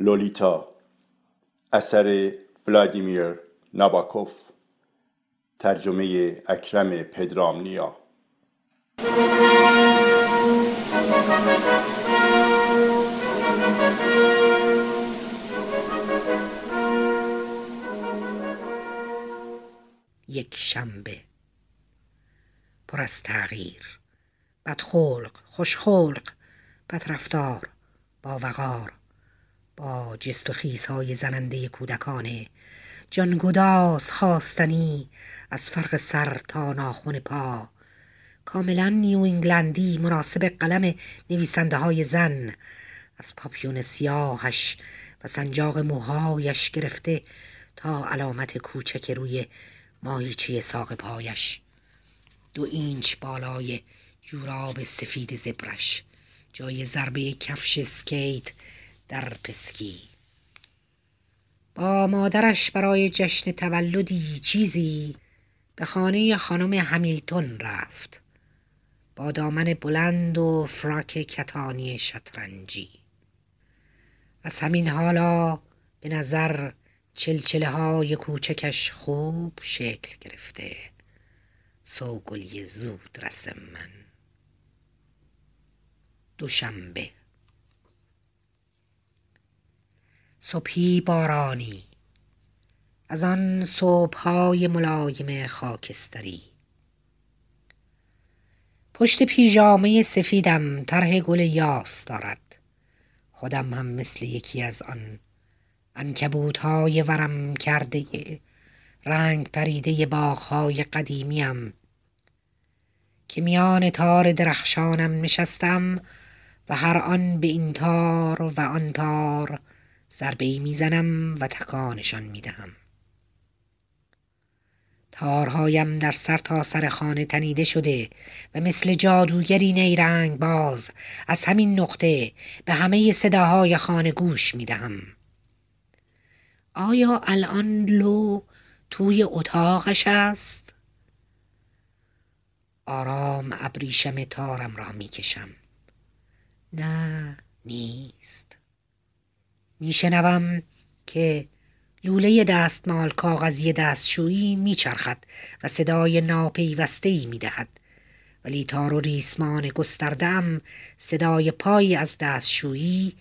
لولیتا اثر ولادیمیر ناباکوف ترجمه اکرم پدرامنیا. یک شنبه. پر از تغییر. بدخلق خوشخلق بدرفتار با وقار با جست و خیزهای زننده کودکانه. جانگداز خواستنی از فرق سر تا ناخن پا. کاملا نیو انگلندی مناسب قلم نویسنده های زن. از پاپیون سیاهش و سنجاق موهایش گرفته تا علامت کوچک روی ماهیچه ساق پایش. دو اینچ بالای جوراب سفید زبرش. جای ضربه کفش سکیت در پسکی. با مادرش برای جشن تولدی چیزی به خانه خانم همیلتون رفت. با دامن بلند و فراک کتانی شطرنجی. از همین حالا به نظر چلچله های کوچکش خوب شکل گرفته. سوگلی زود رسم من. دوشنبه. صبحی بارانی. از آن صبحهای ملایم خاکستری. پشت پیژامه سفیدم طرح گل یاس دارد. خودم هم مثل یکی از آن های ورم کرده رنگ پریده باغهای قدیمیم. که میان تار درخشانم نشستم و هر آن به این تار و آن تار ضربه ای می‌زنم و تکانشان می‌دهم. تارهایم در سر تا سر خانه تنیده شده و مثل جادوگری نیرنگ باز از همین نقطه به همه صداهای خانه گوش می‌دهم. آیا الان لو توی اتاقش است؟ آرام ابریشم تارم را می‌کشم. نه نیست. میشنوم که لوله دستمال کاغذی دستشویی میچرخد و صدای ناپیوسته ای می‌دهد ولی تار و ریسمان گستردم صدای پایی از دستشویی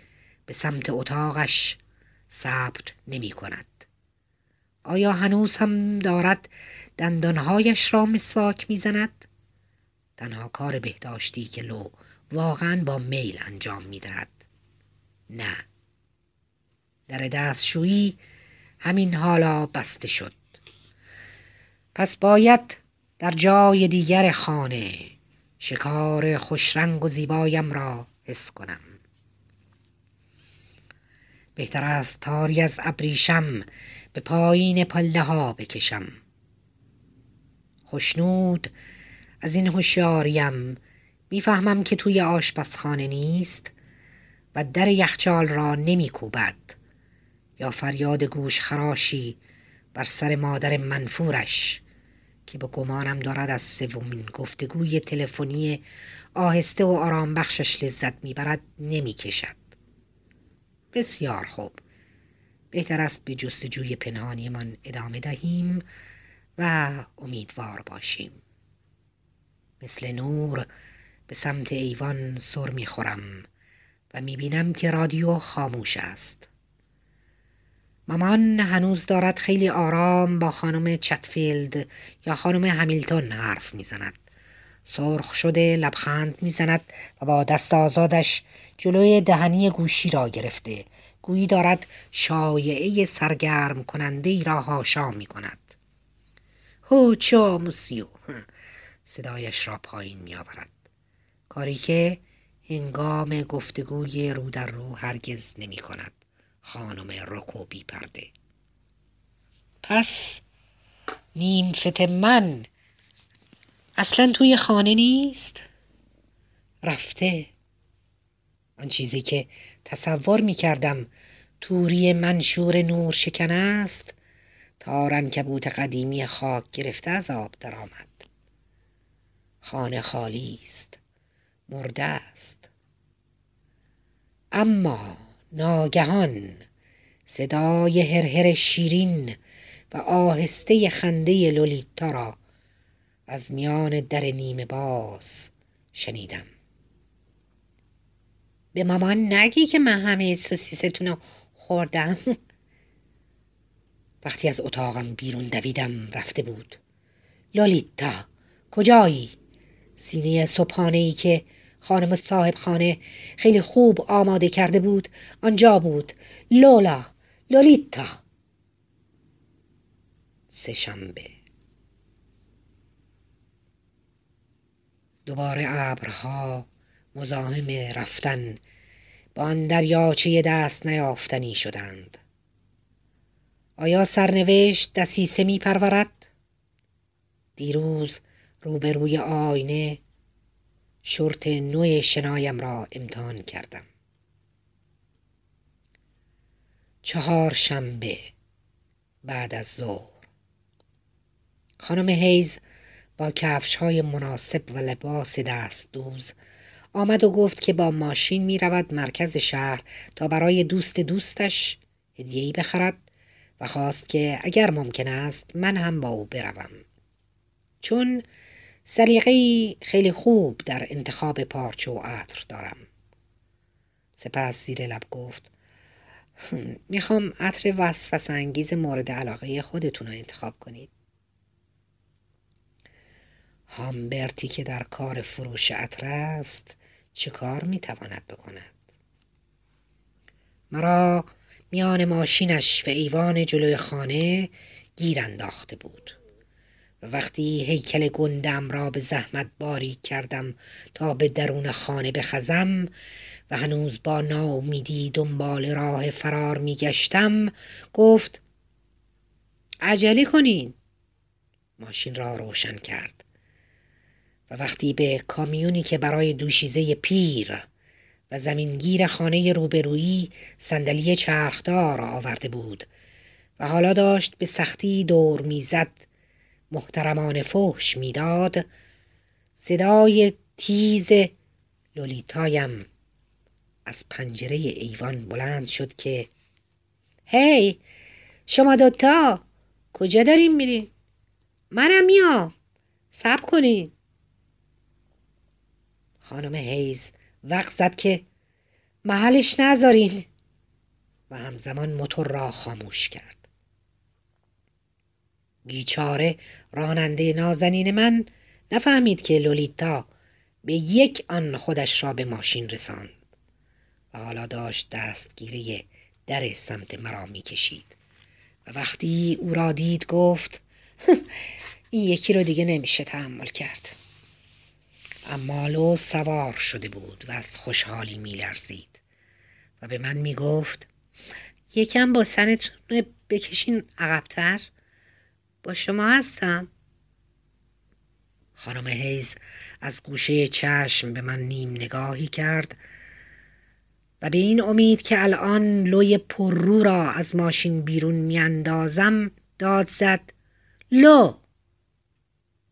به سمت اتاقش صبر نمی کند. آیا هنوز هم دارد دندانهایش را مسواک می‌زند؟ تنها کار بهداشتی که لو واقعا با میل انجام می‌دهد نه در دستشویی همین حالا بسته شد. پس باید در جای دیگر خانه شکار خوشرنگ و زیبایم را حس کنم. بهتر است تاری از ابریشم به پایین پله ها بکشم. خوشنود از این هوشیاریم می‌فهمم که توی آشپزخانه نیست و در یخچال را نمیکوبد. یا فریاد گوش خراشی بر سر مادر منفورش که به گمانم دارد از سومین گفتگوی تلفنی آهسته و آرام بخشش لذت می‌برد نمی‌کشد. بسیار خوب. بهتر است به جستجوی پنهانیمان ادامه دهیم و امیدوار باشیم. مثل نور به سمت ایوان سر می‌خورم و می‌بینم که رادیو خاموش است. مامان هنوز دارد خیلی آرام با خانم چتفیلد یا خانم همیلتون حرف می‌زند. سرخ شده لبخند می‌زند و با دست آزادش جلوی دهنی گوشی را گرفته. گویی دارد شایعه سرگرم کننده ای را هاشا می کند هو چو موسیو. صدایش را پایین می آورد کاری که هنگام گفتگوی رو در رو هرگز نمی کند خانم رکوبی پرده. پس نیمفت من اصلا توی خانه نیست؟ رفته. آن چیزی که تصور می کردم توری منشور نور شکن است تا رنکبوت قدیمی خاک گرفته از آب درآمد. خانه خالی است مرده است. اما ناگهان صدای هرهر شیرین و آهسته خنده لولیتا را از میان در نیمه باز شنیدم. به مامان نگی که من همه سوسیستون رو خوردم. وقتی از اتاقم بیرون دویدم رفته بود. لولیتا کجایی؟ سینه صبحانه ای که خانم صاحب خانه خیلی خوب آماده کرده بود. آنجا بود. لولا لولیتا. سهشنبه دوباره ابرها مزاحم رفتن. با آن دریاچه دست نیافتنی شدند. آیا سرنوشت دسیسه می پرورد؟ دیروز روبروی آینه شرط نوع شنایم را امتحان کردم. چهار شنبه بعد از ظهر. خانم هیز با کفش های مناسب و لباس دست دوز آمد و گفت که با ماشین می رود مرکز شهر تا برای دوست دوستش هدیهی بخرد و خواست که اگر ممکن است من هم با او بروم. چون سلیقه خیلی خوب در انتخاب پارچه و عطر دارم. سپس زیر لب گفت می‌خوام عطر وسوسه انگیز مورد علاقه خودتون رو انتخاب کنید. هامبرتی که در کار فروش عطر است چه کار می‌تواند بکند؟ مرا میان ماشینش و ایوان جلوی خانه گیر انداخته بود. وقتی هیکل گندم را به زحمت باری کردم تا به درون خانه بخزم و هنوز با ناامیدی دنبال راه فرار میگشتم گفت عجله کنین. ماشین را روشن کرد. و وقتی به کامیونی که برای دوشیزه پیر و زمینگیر خانه روبرویی صندلی چرخدار آورده بود و حالا داشت به سختی دور می‌زد محترمان فحش می‌داد. صدای تیز لولیتایم از پنجره ایوان بلند شد که هی شما دوتا کجا داریم میرین؟ منم میام صبر کنین. خانم هیز وقت زد که محلش نذارین و همزمان موتور را خاموش کرد. بیچاره راننده نازنین من نفهمید که لولیتا به یک آن خودش را به ماشین رساند و حالا داشت دستگیره در سمت مرا می‌کشید و وقتی او را دید گفت این یکی رو دیگه نمیشه تحمل کرد. اما لو سوار شده بود و از خوشحالی میلرزید و به من می‌گفت یکم با سنتون بکشین عقبتر. با شما هستم. خانم هیز از گوشه چشم به من نیم نگاهی کرد و به این امید که الان لوی پررو را از ماشین بیرون میاندازم داد زد لو!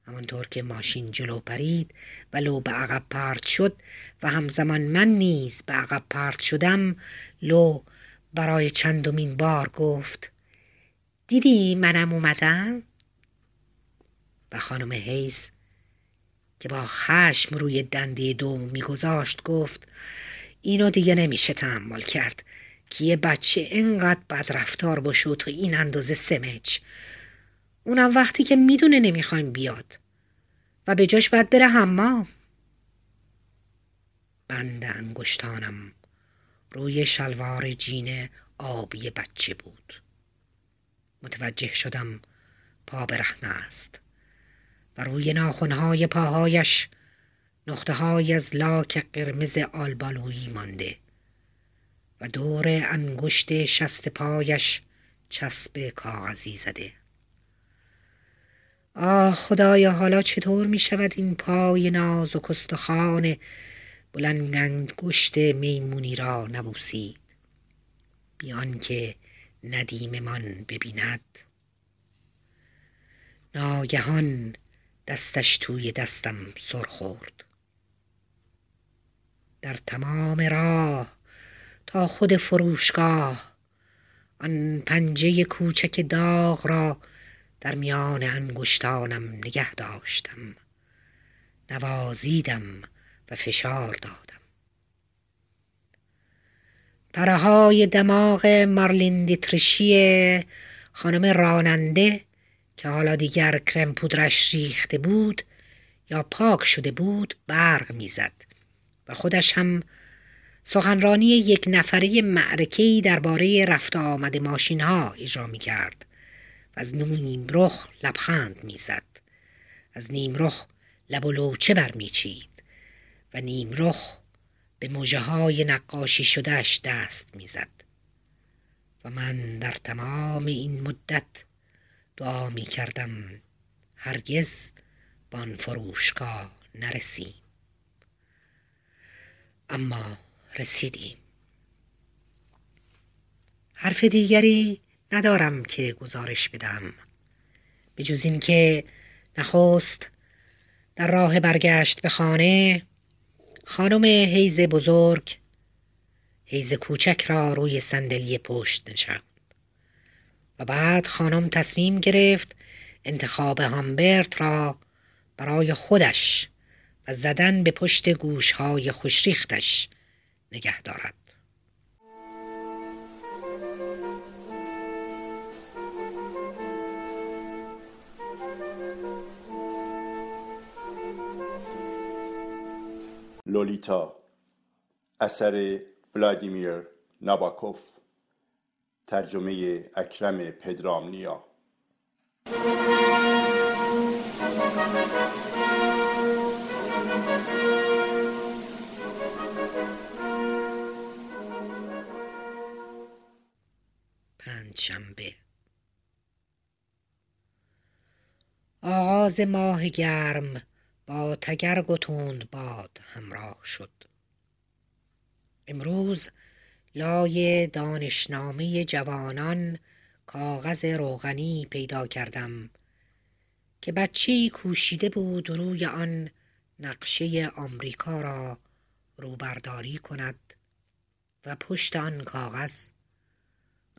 همانطور که ماشین جلو پرید و لو به عقب پرت شد و همزمان من نیز به عقب پرت شدم لو برای چندمین بار گفت دیدی منم اومدم؟ و خانم هیز که با خشم روی دنده دوم میگذاشت گفت اینو دیگه نمیشه تحمل کرد. که یه بچه انقدر بدرفتار باشه تو این اندازه سمج اونم وقتی که می‌دونه نمی‌خوایم بیاد. و به جاش باید بره حمام. بند انگشتانم روی شلوار جین آبی بچه بود. متوجه شدم پا برهنه است و روی ناخونهای پاهایش نقطه های از لاک قرمز آلبالویی مانده و دور انگشت شست پایش چسب کاغذی زده. آه خدایا حالا چطور می شود این پای ناز و کستخان بلند انگشت میمونی را نبوسید؟ بیان که ندیممان ببیند. ناگهان دستش توی دستم سر خورد. در تمام راه تا خود فروشگاه آن پنجه کوچک داغ را در میان انگشتانم نگه داشتم. نوازیدم و فشار دادم. پرهای دماغ مارلین دیترشی خانم راننده که حالا دیگر کرم پودرش ریخته بود یا پاک شده بود برق می‌زد و خودش هم سخنرانی یک نفره معرکه‌ای درباره رفت آمد ماشین ها اجرا می کرد و از نیمرخ لبخند می‌زد. از نیمرخ لب و لوچه برمیچید و نیمرخ به مژه های نقاشی شدهش دست می‌زد. و من در تمام این مدت دعا می کردم هرگز به آن فروشگاه نرسیم. اما رسیدیم. حرف دیگری ندارم که گزارش بدم به جز اینکه نخست در راه برگشت به خانه خانم حیز بزرگ. حیز کوچک را روی صندلی پشت نشاند. و بعد خانم تصمیم گرفت انتخاب هامبرت را برای خودش و زدن به پشت گوشهای خوشریختش نگه دارد. لولیتا اثر ولادیمیر ناباکوف ترجمه اکرم پدرامنیا. پنجشنبه. آغاز ماه گرم. با تگرگ و تند باد همراه شد. امروز لای دانشنامه جوانان کاغذ روغنی پیدا کردم که بچه کوشیده بود روی آن نقشه آمریکا را روبرداری کند و پشت آن کاغذ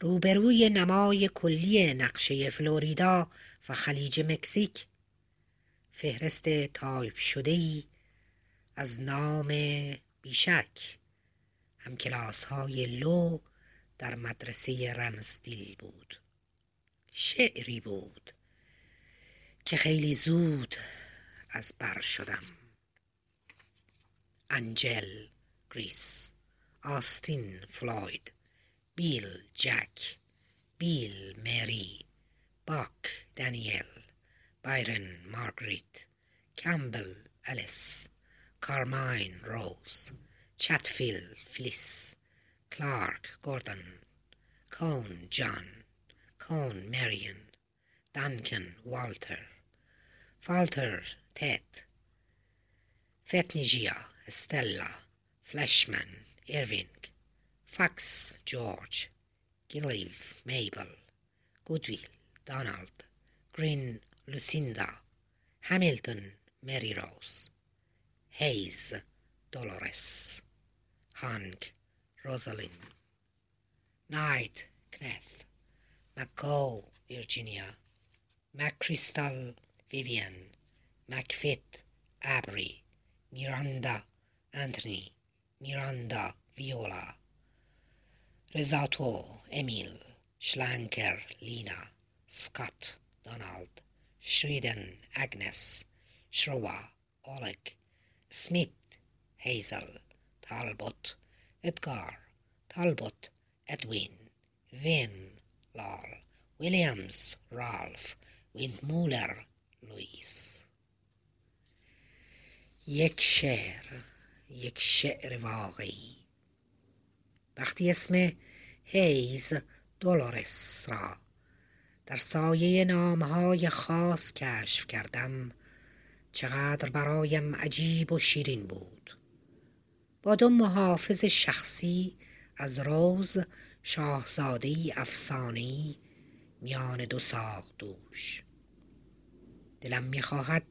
روبروی نمای کلی نقشه فلوریدا و خلیج مکزیک فهرست تایپ شده ای از نام بیشک. هم کلاس های لو در مدرسه رنسدیل بود. شعری بود که خیلی زود از بر شدم. انجل گریس آستین فلوید بیل جک بیل مری باک دانیل. Byron Margaret, Campbell Alice, Carmine Rose, Chatfield Fliss, Clark Gordon, Cohn John, Cohn Marion, Duncan Walter, Falter Ted, Fetnigia Estella, Fleshman Irving, Fox George, Gillive Mabel, Goodwill Donald, Green Lucinda. Hamilton, Mary Rose. Hayes, Dolores. Hunt, Rosalind. Knight, Kneth, McCall, Virginia. McChrystal, Vivian. McFitt, Abri, Miranda, Anthony. Miranda, Viola. Resato, Emil. Schlanker, Lina, Scott, Donald. شریدن اگنس شروا اولک سمیت هیزل تالبوت ادگار تالبوت ادوین وین لال ویلیامز رالف ویندمولر لوئیس یک شعر یک شعر واقعی وقتی اسم هیز دولورس را در سایه نامهای خاص کشف کردم. چقدر برایم عجیب و شیرین بود. با دو محافظ شخصی از روز شاهزادهای افسانهای میان دو ساق دوش. دلم می‌خواهد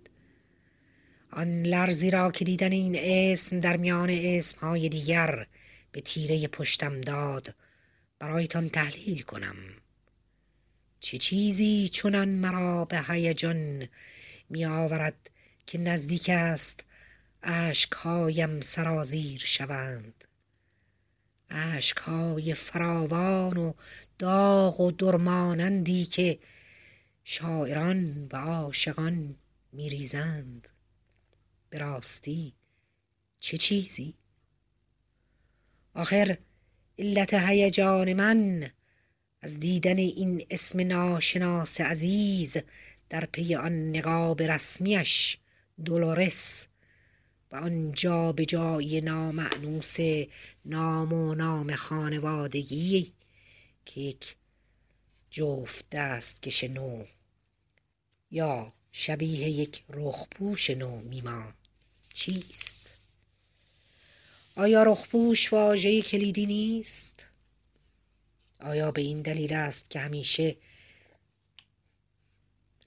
آن لرزی را که دیدن این اسم در میان اسمهای دیگر به تیره پشتم داد برایتان تحلیل کنم. چه چیزی چنان مرا به هیجان می آورد که نزدیک است اشکهایم سرازیر شوند؟ اشکهای فراوان و داغ و درمانندی که شاعران و عاشقان میریزند. به راستی چه چیزی؟ آخر علت هیجان من از دیدن این اسم ناشناس عزیز در پی آن نقاب رسمیش دولورس و آن جا به جای نامعنوس نام و نام خانوادگی که یک جفت دستکش نو یا شبیه یک رخپوش نو میما چیست؟ آیا رخپوش واژه کلیدی نیست؟ آیا به این دلیل است که همیشه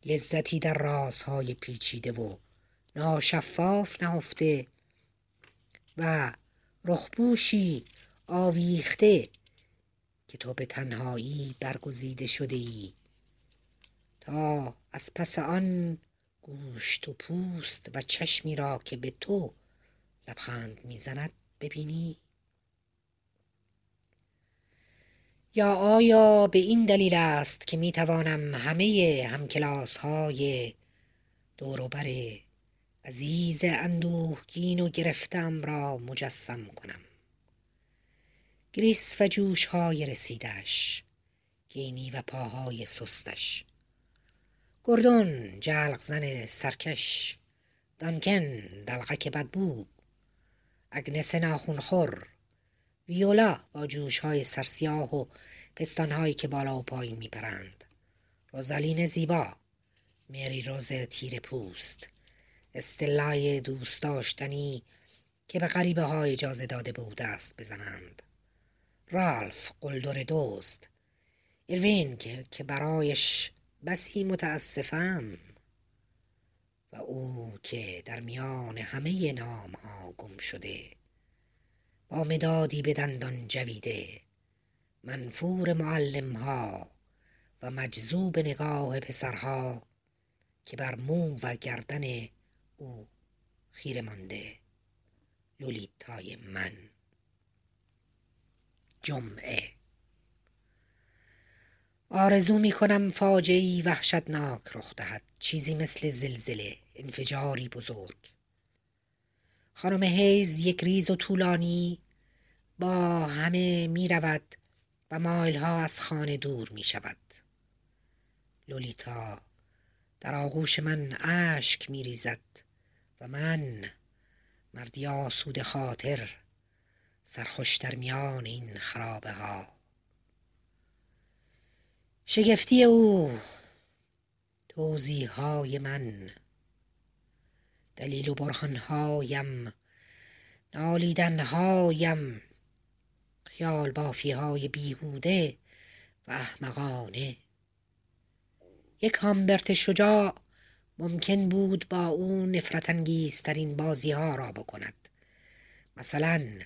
لذتی در رازهای پیچیده و ناشفاف نهفته و رخپوشی آویخته که تو به تنهایی برگزیده شده ای تا از پس آن گوشت و پوست و چشمی را که به تو لبخند می‌زند ببینی. یا آیا به این دلیل است که می توانم همه همکلاس های دوروبر عزیز اندوهگین و گرفتم را مجسم کنم؟ گریس و جوش های رسیدش گینی و پاهای سستش. گردون جلق زن سرکش دانکن دلغک بدبو اگنس ناخونخور ویولا با جوش های سرسیاه و پستان هایی که بالا و پایین میپرند. روزالین زیبا مری روز تیر پوست استلای دوست داشتنی که به غریبه های اجازه داده به او بزنند. رالف قلدر دوست ایروین که برایش بسی متاسفم و او که در میان همه نام ها گم شده. با مدادی به دندان جویده. منفور معلم ها و مجذوب نگاه پسرها که بر مو و گردن او خیره مانده. لولیتای من. جمعه. آرزو می کنم فاجعی وحشتناک رخ دهد. چیزی مثل زلزله انفجاری بزرگ. خانم هیز یک ریز و طولانی با همه می رود و مایلها از خانه دور می شود لولیتا در آغوش من اشک می ریزد و من مردی آسود خاطر سرخوش در میان این خرابه ها. شگفتی او توضیح های من دلیل و برهان هایم نالیدن هایم خیال بافی های بیهوده و احمقانه. یک هامبرت شجاع ممکن بود با او نفرت انگیزترین بازی ها را بکند. مثلا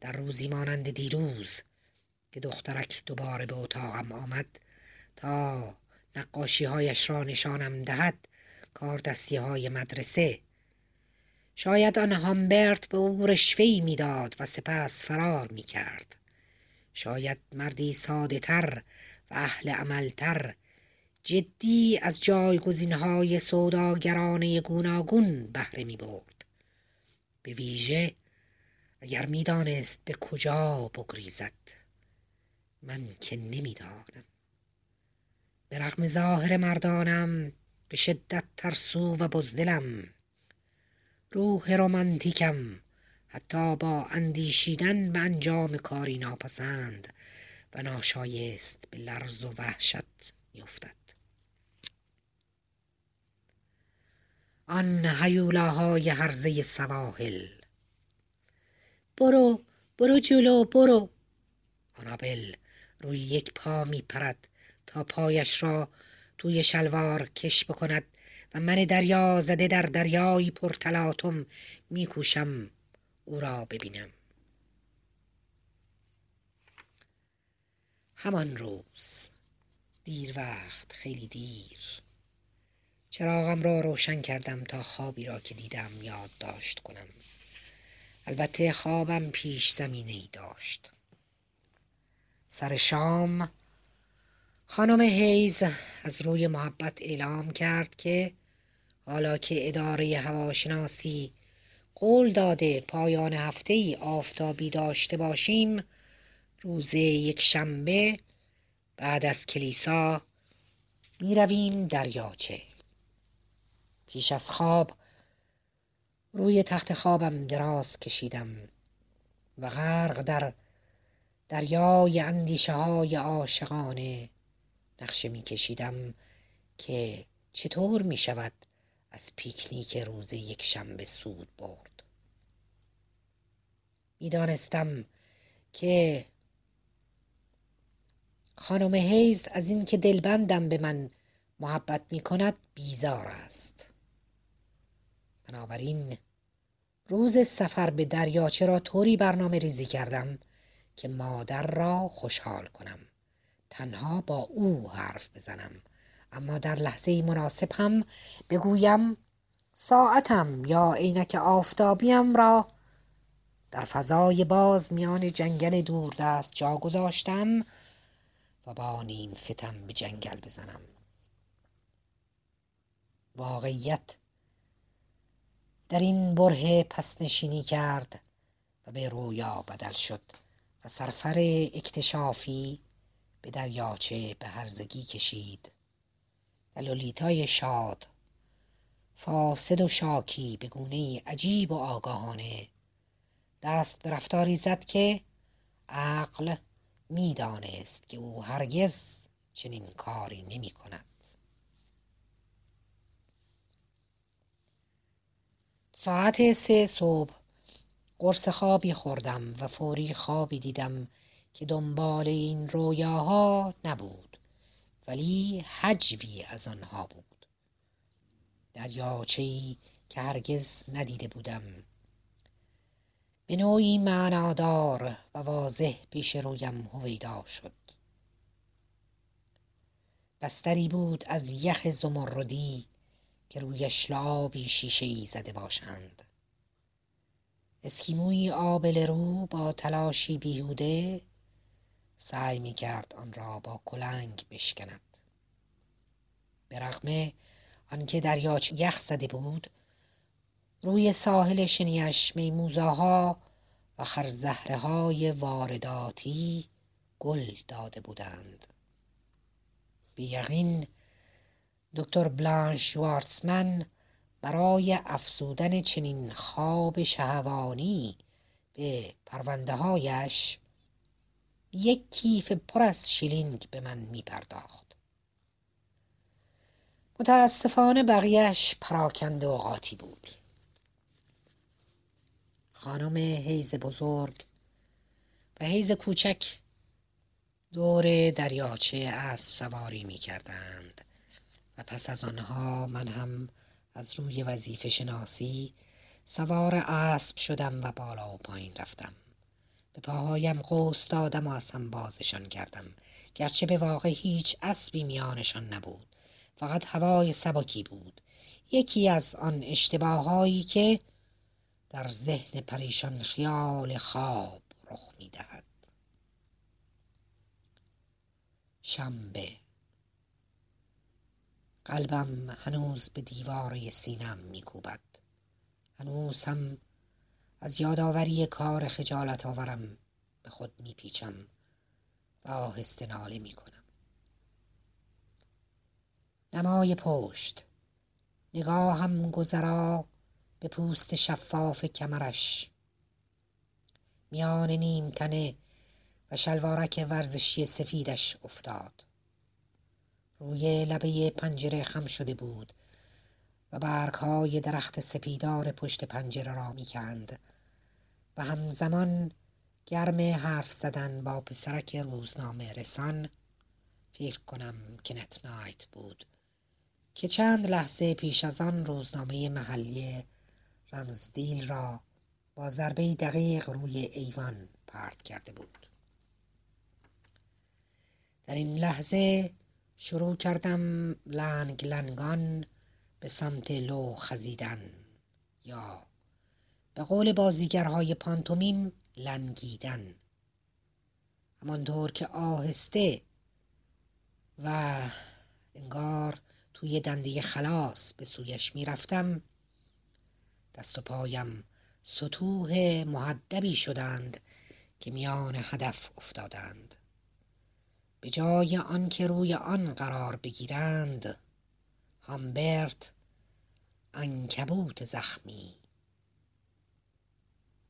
در روزی مانند دیروز که دخترک دوباره به اتاقم آمد تا نقاشی هایش را نشانم دهد کار دستی های مدرسه شاید آن هامبرت به او رشوهی می‌داد و سپس فرار می کرد. شاید مردی ساده تر و اهل عملتر جدی از جایگزین های سوداگرانه گوناگون بهره می برد. به ویژه اگر می‌دانست به کجا بگریزد من که نمی‌دانم به رغم ظاهر مردانم به شدت ترسو و بزدلم روح رومانتیکم حتی با اندیشیدن به انجام کاری ناپسند و ناشایست به لرز و وحشت میافتد. آن هیولاهای هرزه سواحل. برو برو جلو برو. آنابل روی یک پا می پرد تا پایش را توی شلوار کش بکند و من دریا زده در دریایی پرتلاطم میکوشم او را ببینم. همان روز. دیر وقت خیلی دیر. چراغم را روشن کردم تا خوابی را که دیدم یادداشت کنم. البته خوابم پیش زمینه ای داشت. سر شام خانم هیز از روی محبت اعلام کرد که حالا که اداره هواشناسی قول داده پایان هفته ای آفتابی داشته باشیم روز یک شنبه بعد از کلیسا می رویم دریاچه. پیش از خواب روی تخت خوابم دراز کشیدم و غرق در دریای اندیشه های عاشقانه نقشه می کشیدم که چطور می شود از پیکنیک روز یک شنبه سود برد. می دانستم که خانم هیز از اینکه دلبندم به من محبت می کند بیزار است. بنابراین روز سفر به دریاچه را طوری برنامه ریزی کردم که مادر را خوشحال کنم. تنها با او حرف بزنم. اما در لحظه مناسب هم بگویم ساعتم یا عینک آفتابیم را در فضای باز میان جنگل دوردست جا گذاشتم و با نیم فتم به جنگل بزنم. واقعیت در این بره پس نشینی کرد و به رویا بدل شد و سرفر اکتشافی به دریاچه به هرزگی کشید. لولیتای شاد. فاسد و شاکی به گونه عجیب و آگاهانه. دست به رفتاری زد که عقل می‌دانست که او هرگز چنین کاری نمی کند. ساعت سه صبح قرص خوابی خوردم و فوری خوابی دیدم که دنبال این رویاها نبود. ولی حجوی از آنها بود. دریاچهای که هرگز ندیده بودم. به نوعی معنادار و واضح پیش رویم هویدا شد. بستری بود از یخ زمردی که رویش شیشه ای زده باشند. اسکیموی آبل رو با تلاشی بیهوده سعی می کرد آن را با کلنگ بشکند. به رغم آنکه دریاچه یخ زده بود روی ساحل شنیش میموزاها و خرزهره های وارداتی گل داده بودند. بیقین دکتر بلانش وارتسمن برای افزودن چنین خواب شهوانی به پرونده هایش یک کیف پر از شیلینگ به من می پرداخت. متاسفانه بقیهش پراکنده و قاطی بود. خانم حیز بزرگ و حیز کوچک دور دریاچه اسب سواری می کردند و پس از آنها من هم از روی وظیفه شناسی سوار اسب شدم و بالا و پایین رفتم به پاهایم قوس دادم و از هم بازشان کردم. گرچه به واقع هیچ اسبی میانشان نبود. فقط هوای سبکی بود. یکی از آن اشتباههایی که در ذهن پریشان خیال خواب رخ می‌دهد. شنبه. قلبم هنوز به دیواره سینم میکوبد. هنوز هم از یادآوری کار خجالت آورم به خود میپیچم و آهسته ناله می‌کنم. نمای پشت نگاهم گذرا به پوست شفاف کمرش. میان نیم تنه و شلوارک ورزشی سفیدش افتاد. روی لبه پنجره خم شده بود. و برگهای درخت سپیدار پشت پنجره را می‌کند. و همزمان گرم حرف زدن با پسرک روزنامه رسان فکر کنم کنت نایت بود که چند لحظه پیش از آن روزنامه محلی رمزدیل را با ضربه دقیق روی ایوان پرت کرده بود. در این لحظه شروع کردم لنگ لنگان به سمت لو خزیدن یا به قول بازیگرهای پانتومیم لنگیدن. همانطور که آهسته و انگار توی دنده خلاص به سویش می‌رفتم دست و پایم سطوح محدبی شدند که میان هدف افتادند. به جای آنکه روی آن قرار بگیرند هامبرت انکبوت زخمی.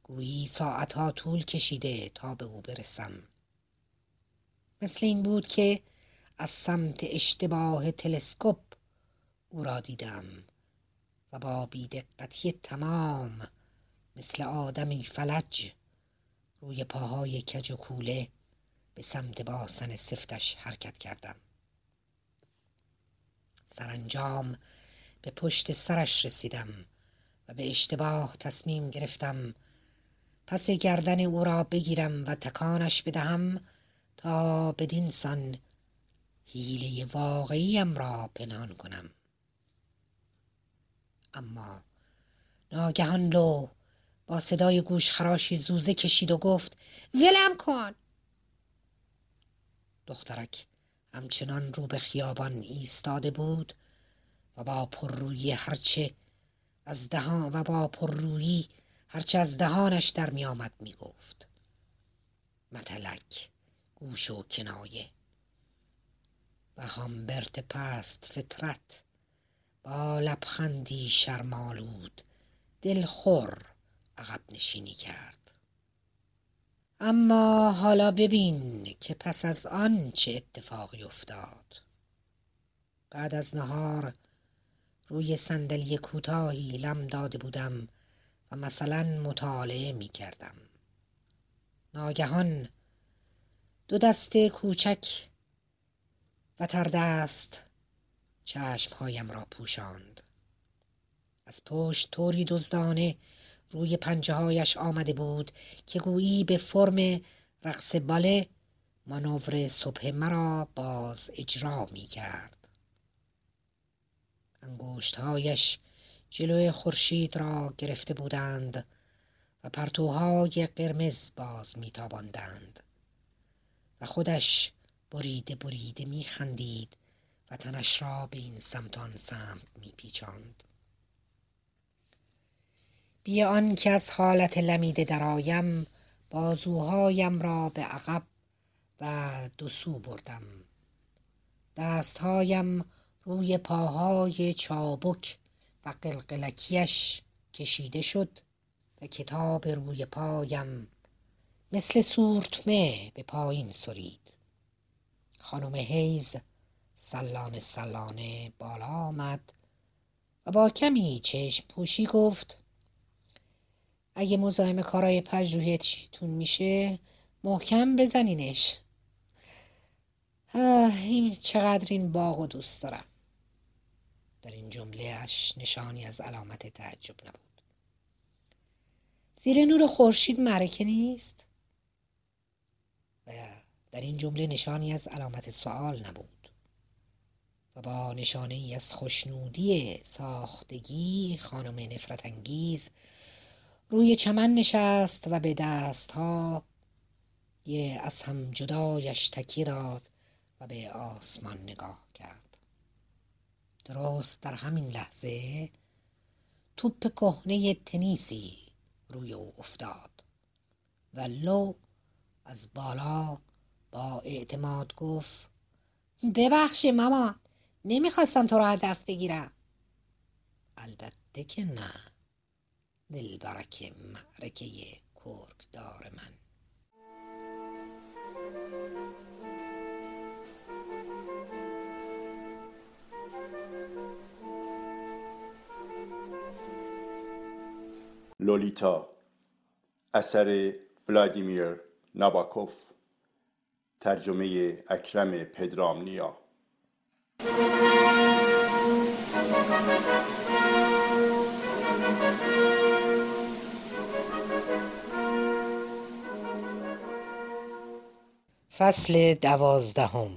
گویی ساعتها طول کشیده تا به او برسم. مثل این بود که از سمت اشتباه تلسکوپ او را دیدم و با بیدقتی تمام مثل آدمی فلج روی پاهای کج و کوله به سمت باسن سفتش حرکت کردم. سرانجام. به پشت سرش رسیدم و به اشتباه تصمیم گرفتم. پس گردن او را بگیرم و تکانش بدهم تا بدین سان حیله واقعیم را پنهان کنم. اما ناگهان لو با صدای گوشخراشی زوزه کشید و گفت ولم کن! دخترک همچنان رو به خیابان ایستاده بود و با پررویی هرچه از دهان و با پررویی هرچه از دهانش در می آمد می گفت متلک گوش و کنایه. و هامبرت پست فطرت با لبخندی شرمالود دلخور عقب نشینی کرد. اما حالا ببین که پس از آن چه اتفاقی افتاد. بعد از نهار روی صندلی کوتاهی لم داده بودم و مثلا مطالعه می کردم ناگهان دو دست کوچک و تردست چشمهایم را پوشاند. از پشت طوری دزدانه روی پنجه هایش آمده بود که گویی به فرم رقص باله مانور صبح مرا باز اجرا می کرد انگشتهایش جلوی خورشید را گرفته بودند و پرتوهای قرمز باز میتاباندند. و خودش بریده بریده میخندید و تنش را به این سمت آن سمت میپیچاند. بی که از حالت لمیده درآیم بازوهایم را به عقب و دو سو بردم. دستهایم روی پاهای چابک و قلقلکیش کشیده شد و کتاب روی پایم مثل سورتمه به پایین سرید. خانم هیز سلانه سلانه بالا آمد و با کمی چشم پوشی گفت اگه مزاحم کارای پژوهشیتون میشه محکم بزنینش. این چقدر این باغ و دوست دارم. در این جملهاش نشانی از علامت تعجب نبود. زیر نور خورشید مرکه نیست و در این جمله نشانی از علامت سوال نبود. و با نشانه ای از خوشنودی ساختگی خانم نفرت انگیز روی چمن نشست و به دستها یه از هم جدایش تکی داد و به آسمان نگاه کرد. درست در همین لحظه توپ کهنه تنیسی روی او افتاد و لو از بالا با اعتماد گفت ببخشی مامان نمی‌خواستم تو را هدف بگیرم. البته که نه. دلبرک معرکه دار من. لولیتا اثر ولادیمیر ناباکوف ترجمه اکرم پدرامنیا. فصل دوازدهم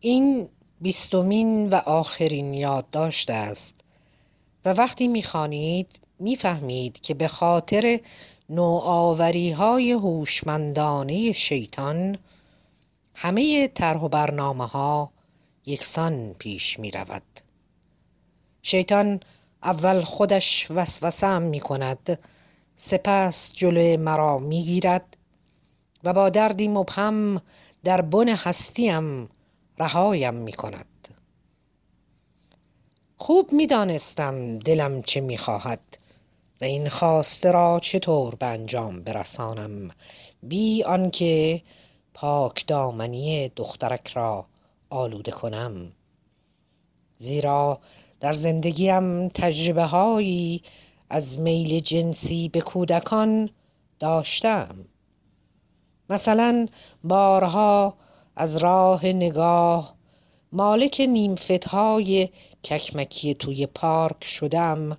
این بیستمین و آخرین یادداشت است و وقتی می‌خوانید می‌فهمید که به خاطر نوآوری های هوشمندانه شیطان همه طرح و برنامه ها یکسان پیش می رود. شیطان اول خودش وسوسم می کند سپس جلوی مرا می گیرد و با دردی مبهم در بن هستیم رهایم می کند. خوب می دانستم دلم چه می خواهد و این خواسته را چطور به انجام برسانم بی آنکه پاک دامنی دخترک را آلوده کنم. زیرا در زندگیم تجربه هایی از میل جنسی به کودکان داشتم. مثلا بارها از راه نگاه مالک نیمفت های ککمکی توی پارک شدم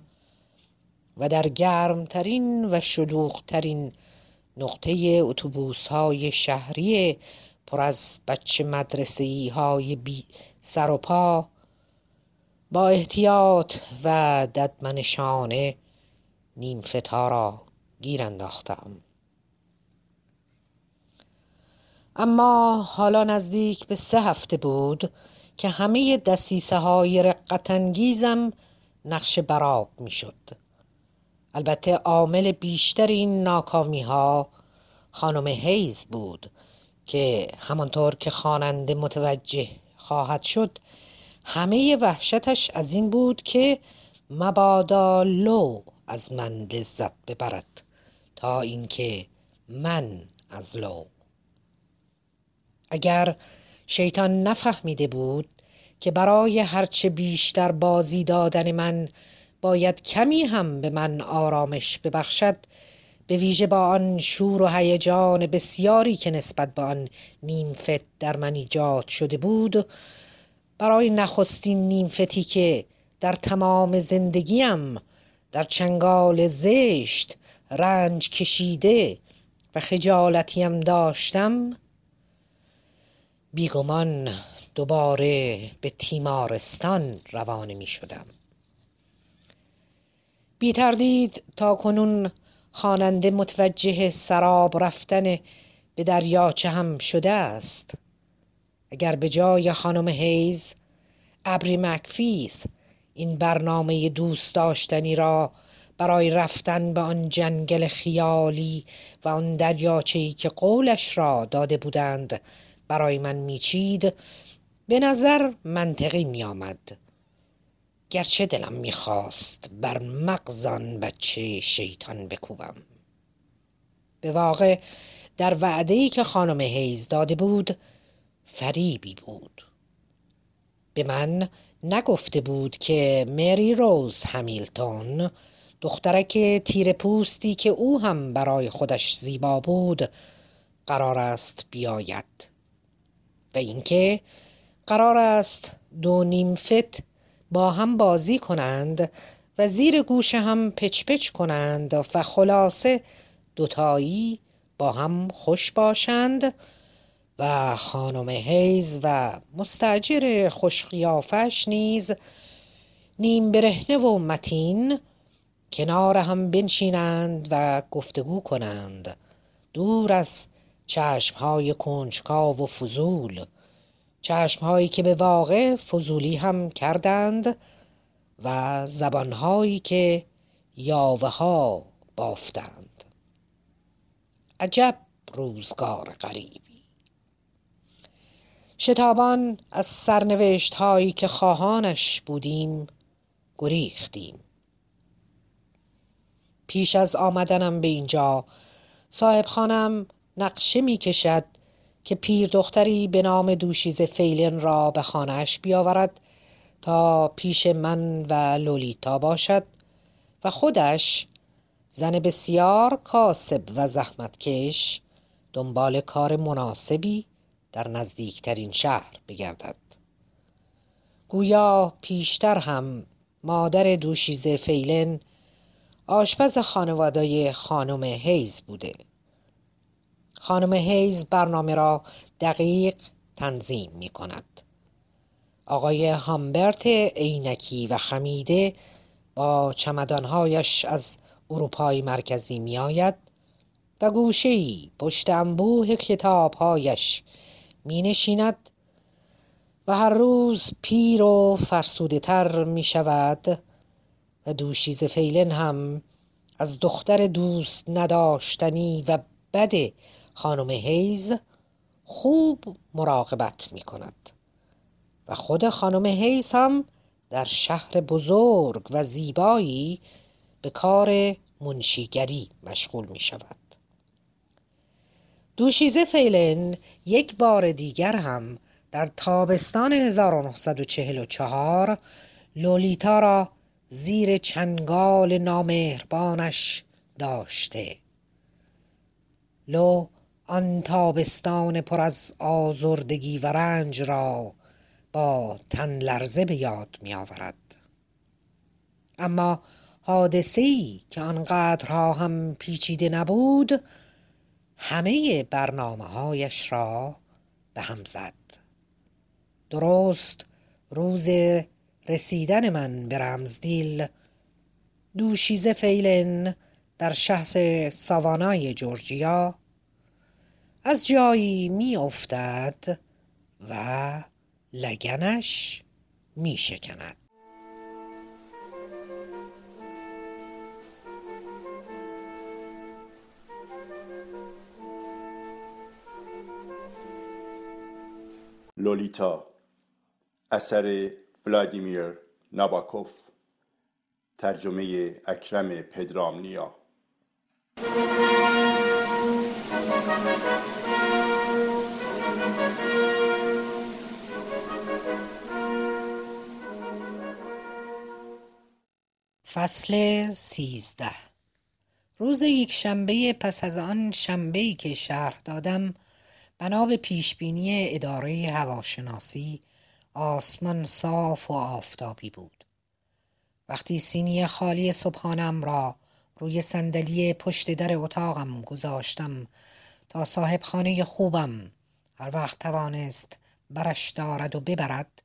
و در گرمترین و شلوغترین نقطه اتوبوس های شهری پر از بچه مدرسی های بی سر و پا با احتیاط و ددمنشانه نیم فتا را گیر انداختم. اما حالا نزدیک به سه هفته بود که همه دسیسه های رقتانگیزم نقش براب می شد. البته عامل بیشتر این ناکامی ها خانم هیز بود که همانطور که خواننده متوجه خواهد شد همه وحشتش از این بود که مبادا لو از من لذت ببرد تا اینکه من از لو اگر شیطان نفهمیده بود که برای هرچه بیشتر بازی دادن من باید کمی هم به من آرامش ببخشد به ویژه با آن شور و هیجان بسیاری که نسبت به آن نیمفت در من ایجاد شده بود برای نخستین نیمفتی که در تمام زندگیم در چنگال زشت رنج کشیده و خجالتیم داشتم بیگمان دوباره به تیمارستان روانه می شدم بی تردید تا کنون خواننده متوجه سراب رفتن به دریاچه هم شده است. اگر به جای خانم هیز ابری مکفیس این برنامه دوست داشتنی را برای رفتن به آن جنگل خیالی و آن دریاچه‌ای که قولش را داده بودند برای من میچید به نظر منطقی می آمد گرچه دلم می‌خواست بر مغزان بچه شیطان بکوبم. به واقع در وعده که خانم هیز داده بود فریبی بود. به من نگفته بود که مری روز همیلتون دخترک تیر پوستی که او هم برای خودش زیبا بود قرار است بیاید. و اینکه قرار است دو نیمفت با هم بازی کنند و زیر گوش هم پچ پچ کنند و خلاصه دوتایی با هم خوش باشند و خانم هیز و مستجر خوشقیافش نیز نیم برهنه و متین کنار هم بنشینند و گفتگو کنند. دور از چشمهای کنجکاو و فضول. چشمهایی که به واقع فضولی هم کردند و زبانهایی که یاوه ها بافتند. عجب روزگار غریبی. شتابان از سرنوشت هایی که خواهانش بودیم گریختیم. پیش از آمدنم به اینجا صاحب خانم نقشه می کشد که پیر دختری به نام دوشیز فیلن را به خانهش بیاورد تا پیش من و لولیتا باشد و خودش زن بسیار کاسب و زحمتکش دنبال کار مناسبی در نزدیکترین شهر بگردد. گویا پیشتر هم مادر دوشیزه فیلن آشپز خانواده خانم هیز بوده. خانم هیز برنامه را دقیق تنظیم می کند. آقای هامبرت عینکی و خمیده با چمدانهایش از اروپای مرکزی می آید و گوشهای پشت انبوه کتابهایش می نشیند و هر روز پیر و فرسوده تر می شود و دوشیز فیلن هم از دختر دوست نداشتنی و بد خانم هیز خوب مراقبت می کند و خود خانم هیز هم در شهر بزرگ و زیبایی به کار منشیگری مشغول می شود دوشیزه فیلن یک بار دیگر هم در تابستان 1944 لولیتا را زیر چنگال نامهربانش داشته. لو آن تابستان پر از آزردگی و رنج را با تن لرزه به یاد می آورد اما حادثه ای که آنقدرها هم پیچیده نبود همه برنامه هایش را به هم زد. درست روز رسیدن من به رمزدیل دوشیزه فیلن در شهر ساوانای جورجیا از جایی می افتد و لگنش می شکند لولیتا اثر ولادیمیر ناباکوف ترجمه اکرم پدرامنیا. فصل سیزده. روز یک شنبه پس از آن شنبه که شرح دادم بنا به پیشبینی اداره هواشناسی آسمان صاف و آفتابی بود. وقتی سینی خالی صبحانم را روی صندلی پشت در اتاقم گذاشتم تا صاحب خانه خوبم. هر وقت توانست برش دارد و ببرد.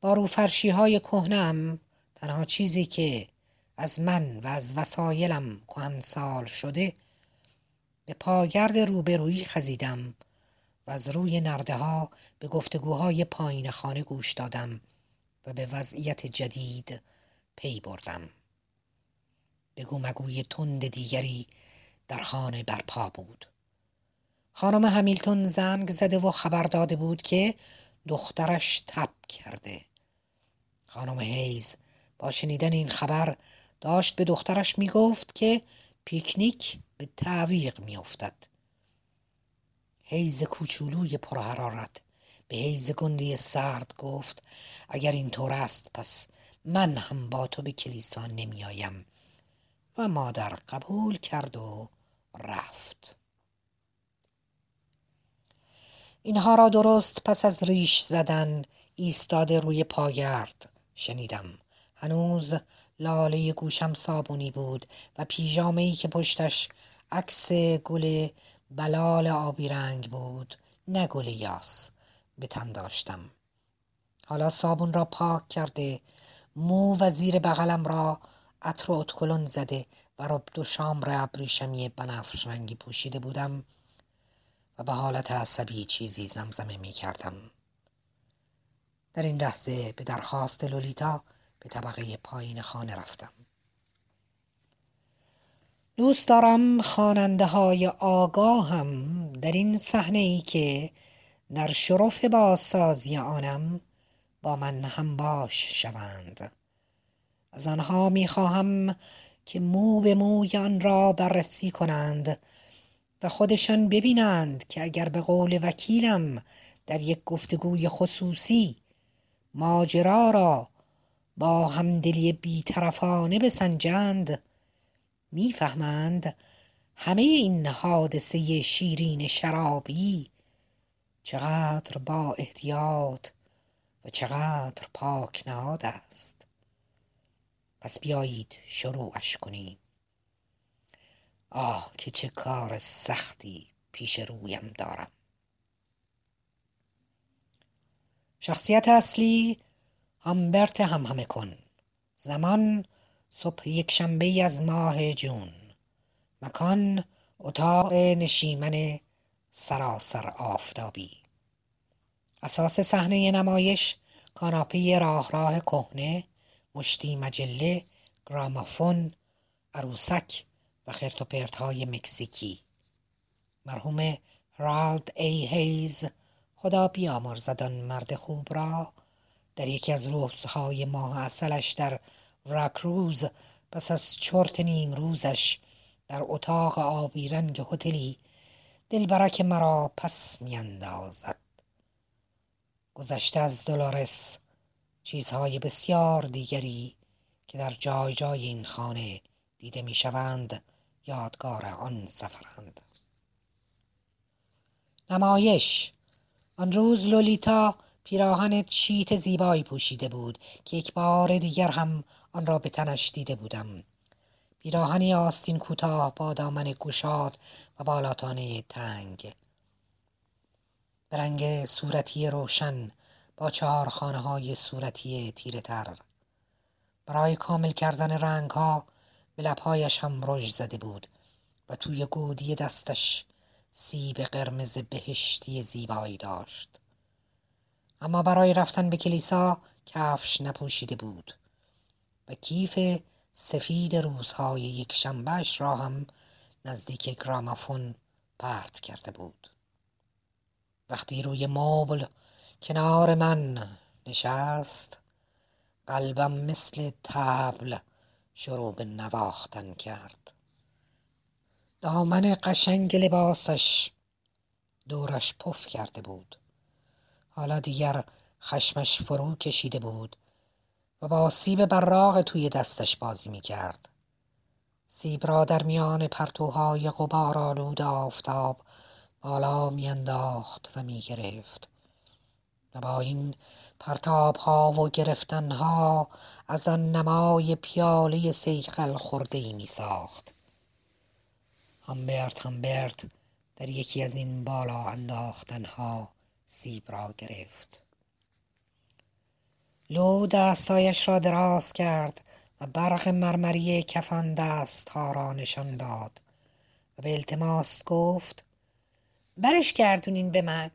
با روفرشی های کهنم تنها چیزی که از من و از وسایلم سال شده به پاگرد روبرویی خزیدم و از روی نرده ها به گفتگوهای پایین خانه گوش دادم و به وضعیت جدید پی بردم. بگو مگوی تند دیگری در خانه برپا بود. خانم همیلتون زنگ زده و خبر داده بود که دخترش تب کرده. خانم هیز با شنیدن این خبر داشت به دخترش می گفت که پیکنیک به تعویق می افتد. حیز کوچولوی پرحرارت به حیز گنده سرد گفت اگر اینطور است پس من هم با تو به کلیسا نمیآیم. و مادر قبول کرد و رفت. اینها را درست پس از ریش زدن ایستاده روی پاگرد. شنیدم. هنوز لاله گوشم صابونی بود و پیژامه که پشتش عکس گل بلال آبی رنگ بود نه گل یاس. به تن داشتم. حالا صابون را پاک کرده مو و زیر بغلم را عطر و زده و رب دو شامر ابریشمی بنفش رنگی پوشیده بودم. و به حالت عصبی چیزی زمزمه می کردم. در این لحظه به درخواست لولیتا به طبقه پایین خانه رفتم. دوست دارم خواننده های آگاهم در این صحنه ای که در شرف بازسازی آنم با من هم باش شوند از آنها می‌خواهم که مو به موی آن را بررسی کنند و خودشان ببینند که اگر به قول وکیلم در یک گفتگوی خصوصی ماجرا را با همدلی بیطرفانه بسنجند می‌فهمند همه این حادثه شیرین شرابی چقدر با احتیاط و چقدر پاک نهاد است. پس بیایید شروعش کنیم. آه که چه کار سختی پیش رویم دارم. شخصیت اصلی همبرت هم همه کن. زمان صبح یک شنبه از ماه جون. مکان اتاق نشیمن سراسر آفتابی. اساس صحنه نمایش کاناپه راه راه کهنه مشتی مجله گرامافون عروسک و خرت های مکزیکی. مرحوم رالد ای هیز خدا بیامرزد زدن مرد خوب را. در یکی از روزهای ماه اصلش در وراکروز پس از چرت نیم روزش در اتاق آبی رنگ هتلی دلبرک مرا پس میاندازد. گذشته از دلارس چیزهای بسیار دیگری که در جای جای این خانه دیده می‌شوند یادگار آن سفرند. نمایش. آن روز لولیتا پیراهن چیت زیبایی پوشیده بود که یک بار دیگر هم آن را به تنش دیده بودم. پیراهنی آستین کوتاه با دامن گشاد و بالاتانه تنگ. رنگ صورتی روشن با چهار خانه های صورتی تیره تر برای کامل کردن رنگ ها به لبهایش هم رژ زده بود و توی گودی دستش سیب قرمز بهشتی زیبایی داشت. اما برای رفتن به کلیسا کفش نپوشیده بود و کیف سفید روزهای یک شنبهش را هم نزدیک گرامافون پرت کرده بود. وقتی روی مبل کنار من نشست قلبم مثل تبل شروع به نواختن کرد دامن قشنگ لباسش دورش پف کرده بود حالا دیگر خشمش فرو کشیده بود و با سیب براغ توی دستش بازی می کرد. سیب را در میان پرتوهای غبار آلود آفتاب بالا میانداخت و می گرفت و با این پرتاب ها و گرفتن ها از آن نمای پیاله سیخل خورده ای می ساخت همبرت همبرت در یکی از این بالا انداختن ها سیب را گرفت. لو دستایش را دراز کرد و برق مرمری کفان دست ها را نشان داد و به التماس گفت برش گردونین به من.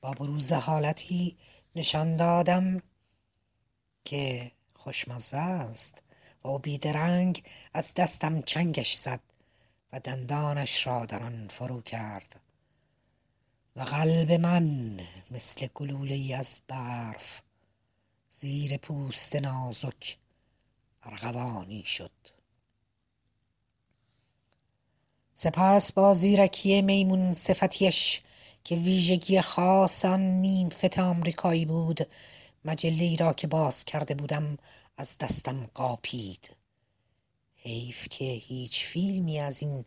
با بروز حالتی نشان دادم که خوشمزه است و بیدرنگ از دستم چنگش زد و دندانش را در آن فرو کرد. و قلب من مثل گلوله از برف زیر پوست نازک ارغوانی شد. سپس با زیرکی میمون صفتیش که ویژگی خاص آن نیم فت آمریکایی بود مجله را که باز کرده بودم از دستم قاپید. حیف که هیچ فیلمی از این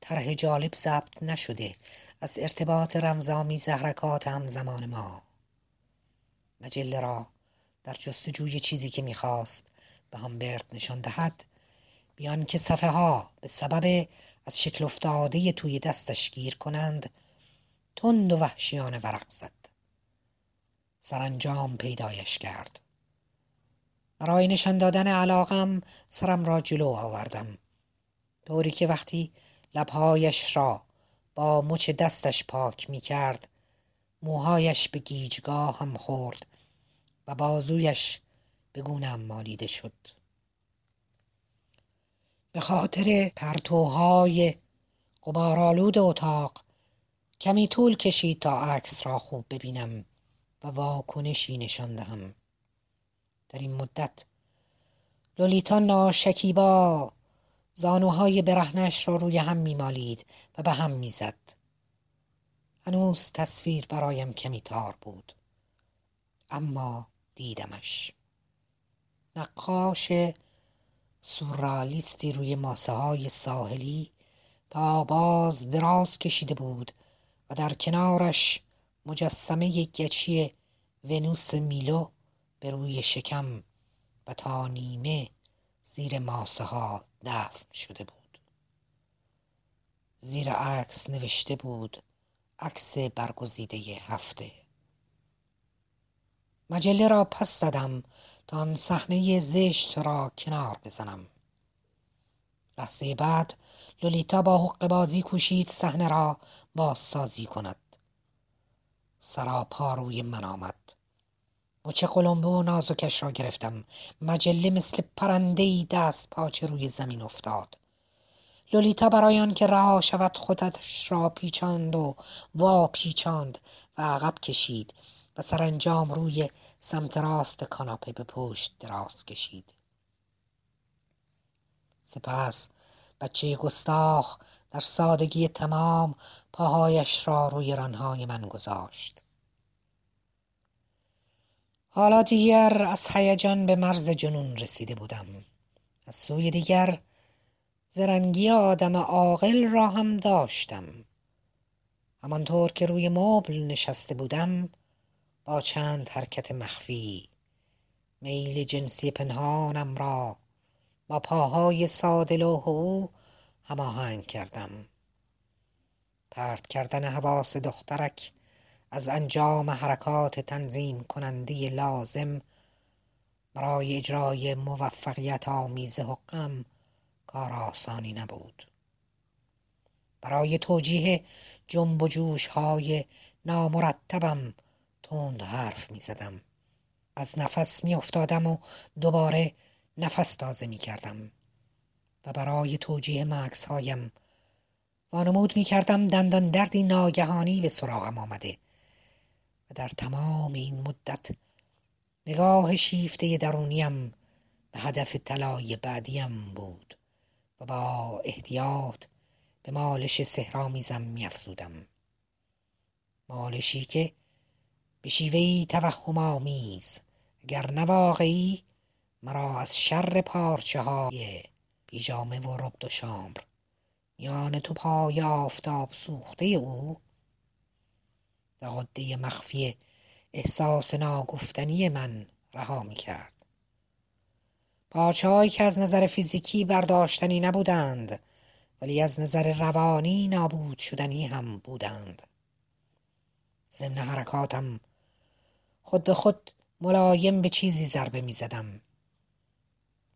طرح جالب ضبط نشده از ارتباط رمزآمیز حرکات همزمان ما. مجله را در جستجوی چیزی که می‌خواست به همبرت نشان دهد بیان که صفحه ها به سبب از شکل افتاده توی دستش گیر کنند تند و وحشیانه ورق زد. سرانجام پیدایش کرد. برای نشان دادن علاقم سرم را جلو آوردم. طوری که وقتی لبهایش را با مچ دستش پاک می کرد موهایش به گیجگاه هم خورد و بازویش به گونم مالیده شد. به خاطر پرتوهای قبارالود اتاق کمی طول کشید تا عکس را خوب ببینم و واکنشی نشان دهم. در این مدت لولیتا ناشکیبا زانوهای برهنش را روی هم میمالید و به هم می‌زد. هنوز تصویر برایم کمی تار بود. اما دیدمش. نقاش سورالیستی روی ماسه های ساحلی تا باز دراز کشیده بود و در کنارش مجسمه گچی ونوس میلو به روی شکم و تا نیمه زیر ماسه ها دفن شده بود. زیر عکس نوشته بود عکس برگزیده هفته. مجله را پس زدم تا آن صحنه زشت را کنار بزنم. لحظه بعد لولیتا با حق بازی کوشید صحنه را بازسازی کند. سراپا روی من آمد. مچ قلمبه و نازکش را گرفتم. مجله مثل پرندهای دست پاچه روی زمین افتاد. لولیتا برای آنکه رها شود خودش را پیچاند و وا پیچاند و عقب کشید و سرانجام روی سمت راست کاناپه به پشت دراز کشید. سپس بچه گستاخ در سادگی تمام پاهایش را روی رانهای من گذاشت. حالا دیگر از هیجان به مرز جنون رسیده بودم. از سوی دیگر زرنگی آدم عاقل را هم داشتم. همانطور که روی مبل نشسته بودم با چند حرکت مخفی میل جنسی پنهانم را با پاهای ساده لوح او هماهنگ کردم. پرت کردن حواس دخترک از انجام حرکات تنظیم کننده لازم برای اجرای موفقیت آمیز حقم کار آسانی نبود برای توجیه جنب و جوش های نامرتبم تند حرف می زدم. از نفس می افتادم و دوباره نفس تازه می کردم و برای توجیه مکس هایم وانمود می کردم دندان دردی ناگهانی به سراغم آمده و در تمام این مدت نگاه شیفته درونیم به هدف طلای بعدیم بود و با احتیاط به مالش سهرامیزم میافزودم. مالشی که به شیوهی توهم آمیز اگر نه مرا از شر پارچه های پیژامه و ربد و شامر میان تو پای آفتاب سوخته او و قده مخفی احساس ناگفتنی من رها می کرد. که از نظر فیزیکی برداشتنی نبودند ولی از نظر روانی نابود شدنی هم بودند. ضمن حرکاتم خود به خود ملایم به چیزی ضربه می زدم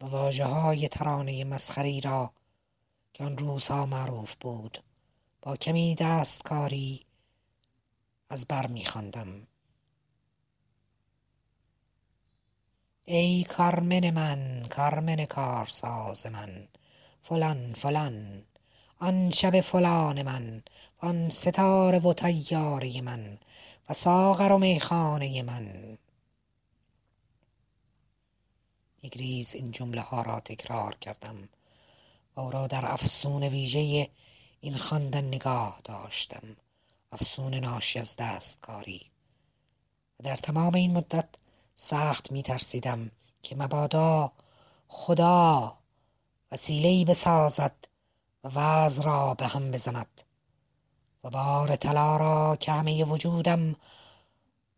و واجه های ترانه مسخری را که آن روزها معروف بود. با کمی دستکاری از بر می خواندم. ای کارمن من کارمن کارساز من فلان فلان آن شب فلان من آن ستاره و تیاره من و ساغر و میخانه من. یک ریز این جمله ها را تکرار کردم. و او را در افسون ویژه این خواندن نگاه داشتم. افسون ناشی از دستکاری. و در تمام این مدت سخت می ترسیدم که مبادا خدا وسیله‌ای بسازد و وضع را به هم بزند. و بار طلا را که همه وجودم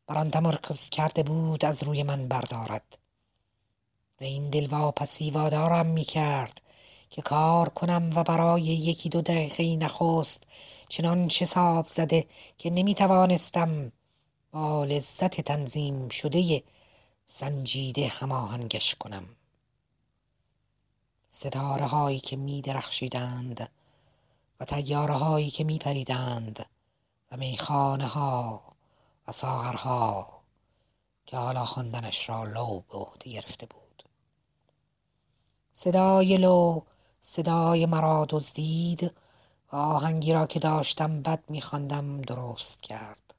بر آن تمرکز کرده بود از روی من بردارد. و این دلواپسی وادارم می کرد که کار کنم و برای یکی دو دقیقه نخست چنان حساب زده که نمی توانستم با لذت تنظیم شده سنجیده هماهنگش کنم. ستاره هایی که می درخشیدند و تیاره هایی که می پریدند و میخانه ها و ساغرها که حالا خواندنش را لو به عهده گرفته بود. صدای لو صدای مرا دزدید و آهنگی را که داشتم بد میخواندم درست کرد.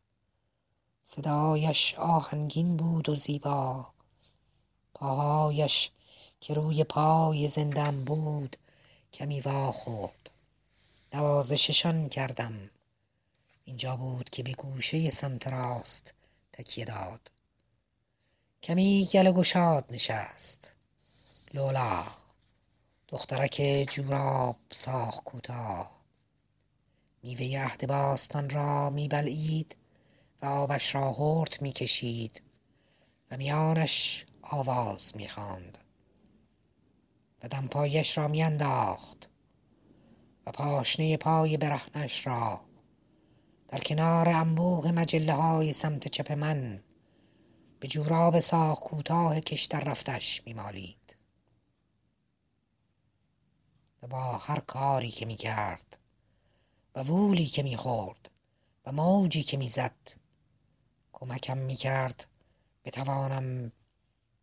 صدایش آهنگین بود و زیبا. پاهایش که روی پای زندم بود کمی وا خورد. نوازششان کردم. اینجا بود که به گوشه سمت راست تکیه داد. کمی گل گشاد نشست. لولا. دخترک جوراب ساخ کوتاه. میوه عهد باستان را میبلعید و آبش را هرت می‌کشید و میانش آواز می‌خواند و دمپایش را میانداخت و پاشنه پای برهنش را در کنار انبوه مجله های سمت چپ من به جوراب ساخ کوتاه کش در رفتش میمالید. با هر کاری که می‌کرد و وولی که می‌خورد و موجی که می‌زد کمکم می‌کرد بتوانم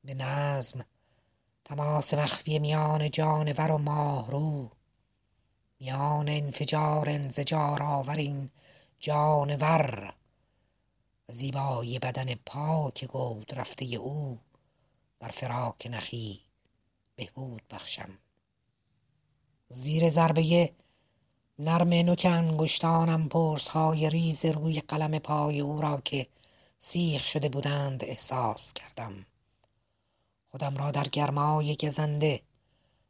به نظم تماس مخفی میان جانور و ماهرو میان انفجار انزجار آورین جانور و زیبایی بدن پاک گود رفته او در فراک نخی بهبود بخشم. زیر ضربه نرم نوک انگشتانم های ریز روی قلم پای او را که سیخ شده بودند احساس کردم. خودم را در گرمای گزنده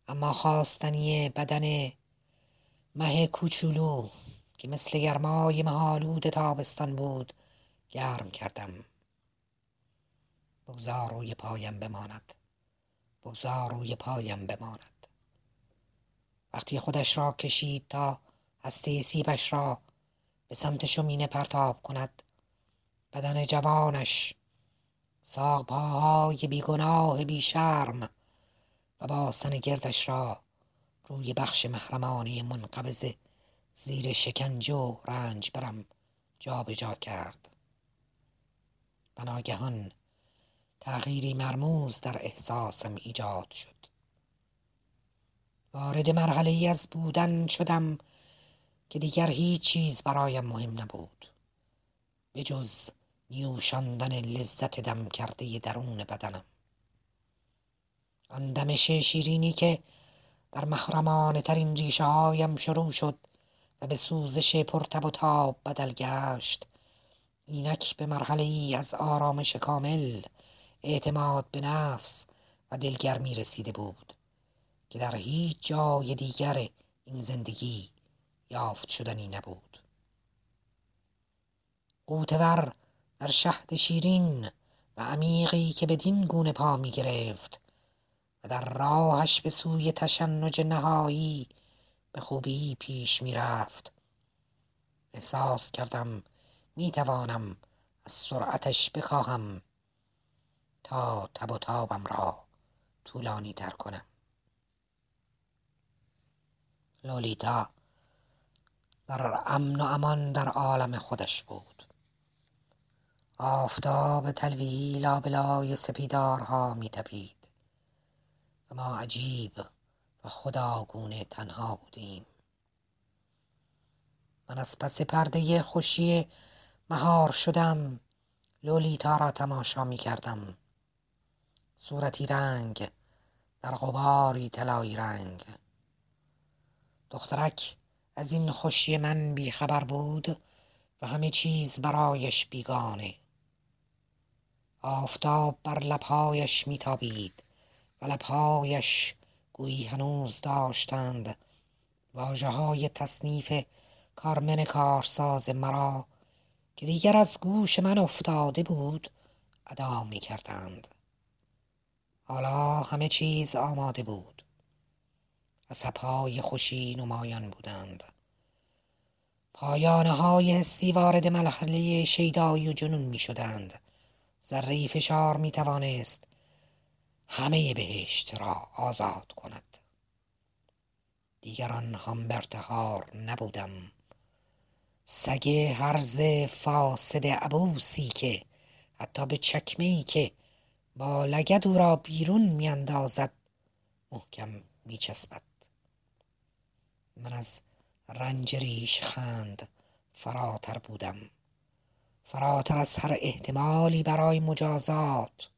اما خواستنی بدن مه کوچولو که مثل گرمای مهالود تابستان بود گرم کردم. بگذار روی پایم بماند. بگذار روی پایم بماند. وقتی خودش را کشید تا هسته سیبش را به سمت شمینه پرتاب کند. بدن جوانش ساق پاهای بیگناه بیشرم و با سن گردش را روی بخش محرمانه منقبض زیر شکنجه و رنج برم جابجا جا کرد. و ناگهان تغییری مرموز در احساسم ایجاد شد. وارد مرحله ای از بودن شدم که دیگر هیچ چیز برایم مهم نبود. به جز نیوشاندن لذت دم کرده درون بدنم. آن دمش شیرینی که در محرمانه ترین ریشه هایم شروع شد و به سوزش پرتب و تاب بدل گشت اینک به مرحله ای از آرامش کامل اعتماد به نفس و دلگرمی رسیده بود. که در هیچ جای دیگر این زندگی یافت شدنی نبود. قوتور در شهد شیرین و عمیقی که بدین گونه پا می گرفت و در راهش به سوی تشنج نهایی به خوبی پیش می رفت. احساس کردم می توانم از سرعتش بکاهم تا تب و تابم را طولانی تر کنم. لولیتا در امن و امان در عالم خودش بود. آفتاب تلویحی لابلای سپیدارها می تپید و ما عجیب و خداگونه تنها بودیم. من از پس پرده خوشی مهار شدم. لولیتا را تماشا می کردم صورتی رنگ در غباری طلایی رنگ. دخترک از این خوشی من بیخبر بود و همه چیز برایش بیگانه. آفتاب بر لبهایش میتابید و لبهایش گویی هنوز داشتند. واژه های تصنیف کارمن کارساز مرا که دیگر از گوش من افتاده بود ادا می کردند حالا همه چیز آماده بود. عصبهای خوشی نمایان بودند. پایانه های حسی وارد مرحله شیدایی و جنون می شدند ذره فشار می توانست همه بهشت را آزاد کند. دیگران همبرتهار نبودم. سگ هرز فاسد عبوسی که حتی به چکمه ای که با لگد او را بیرون میاندازد محکم میچسبد. من از رنج ریش خند فراتر بودم. فراتر از هر احتمالی برای مجازات.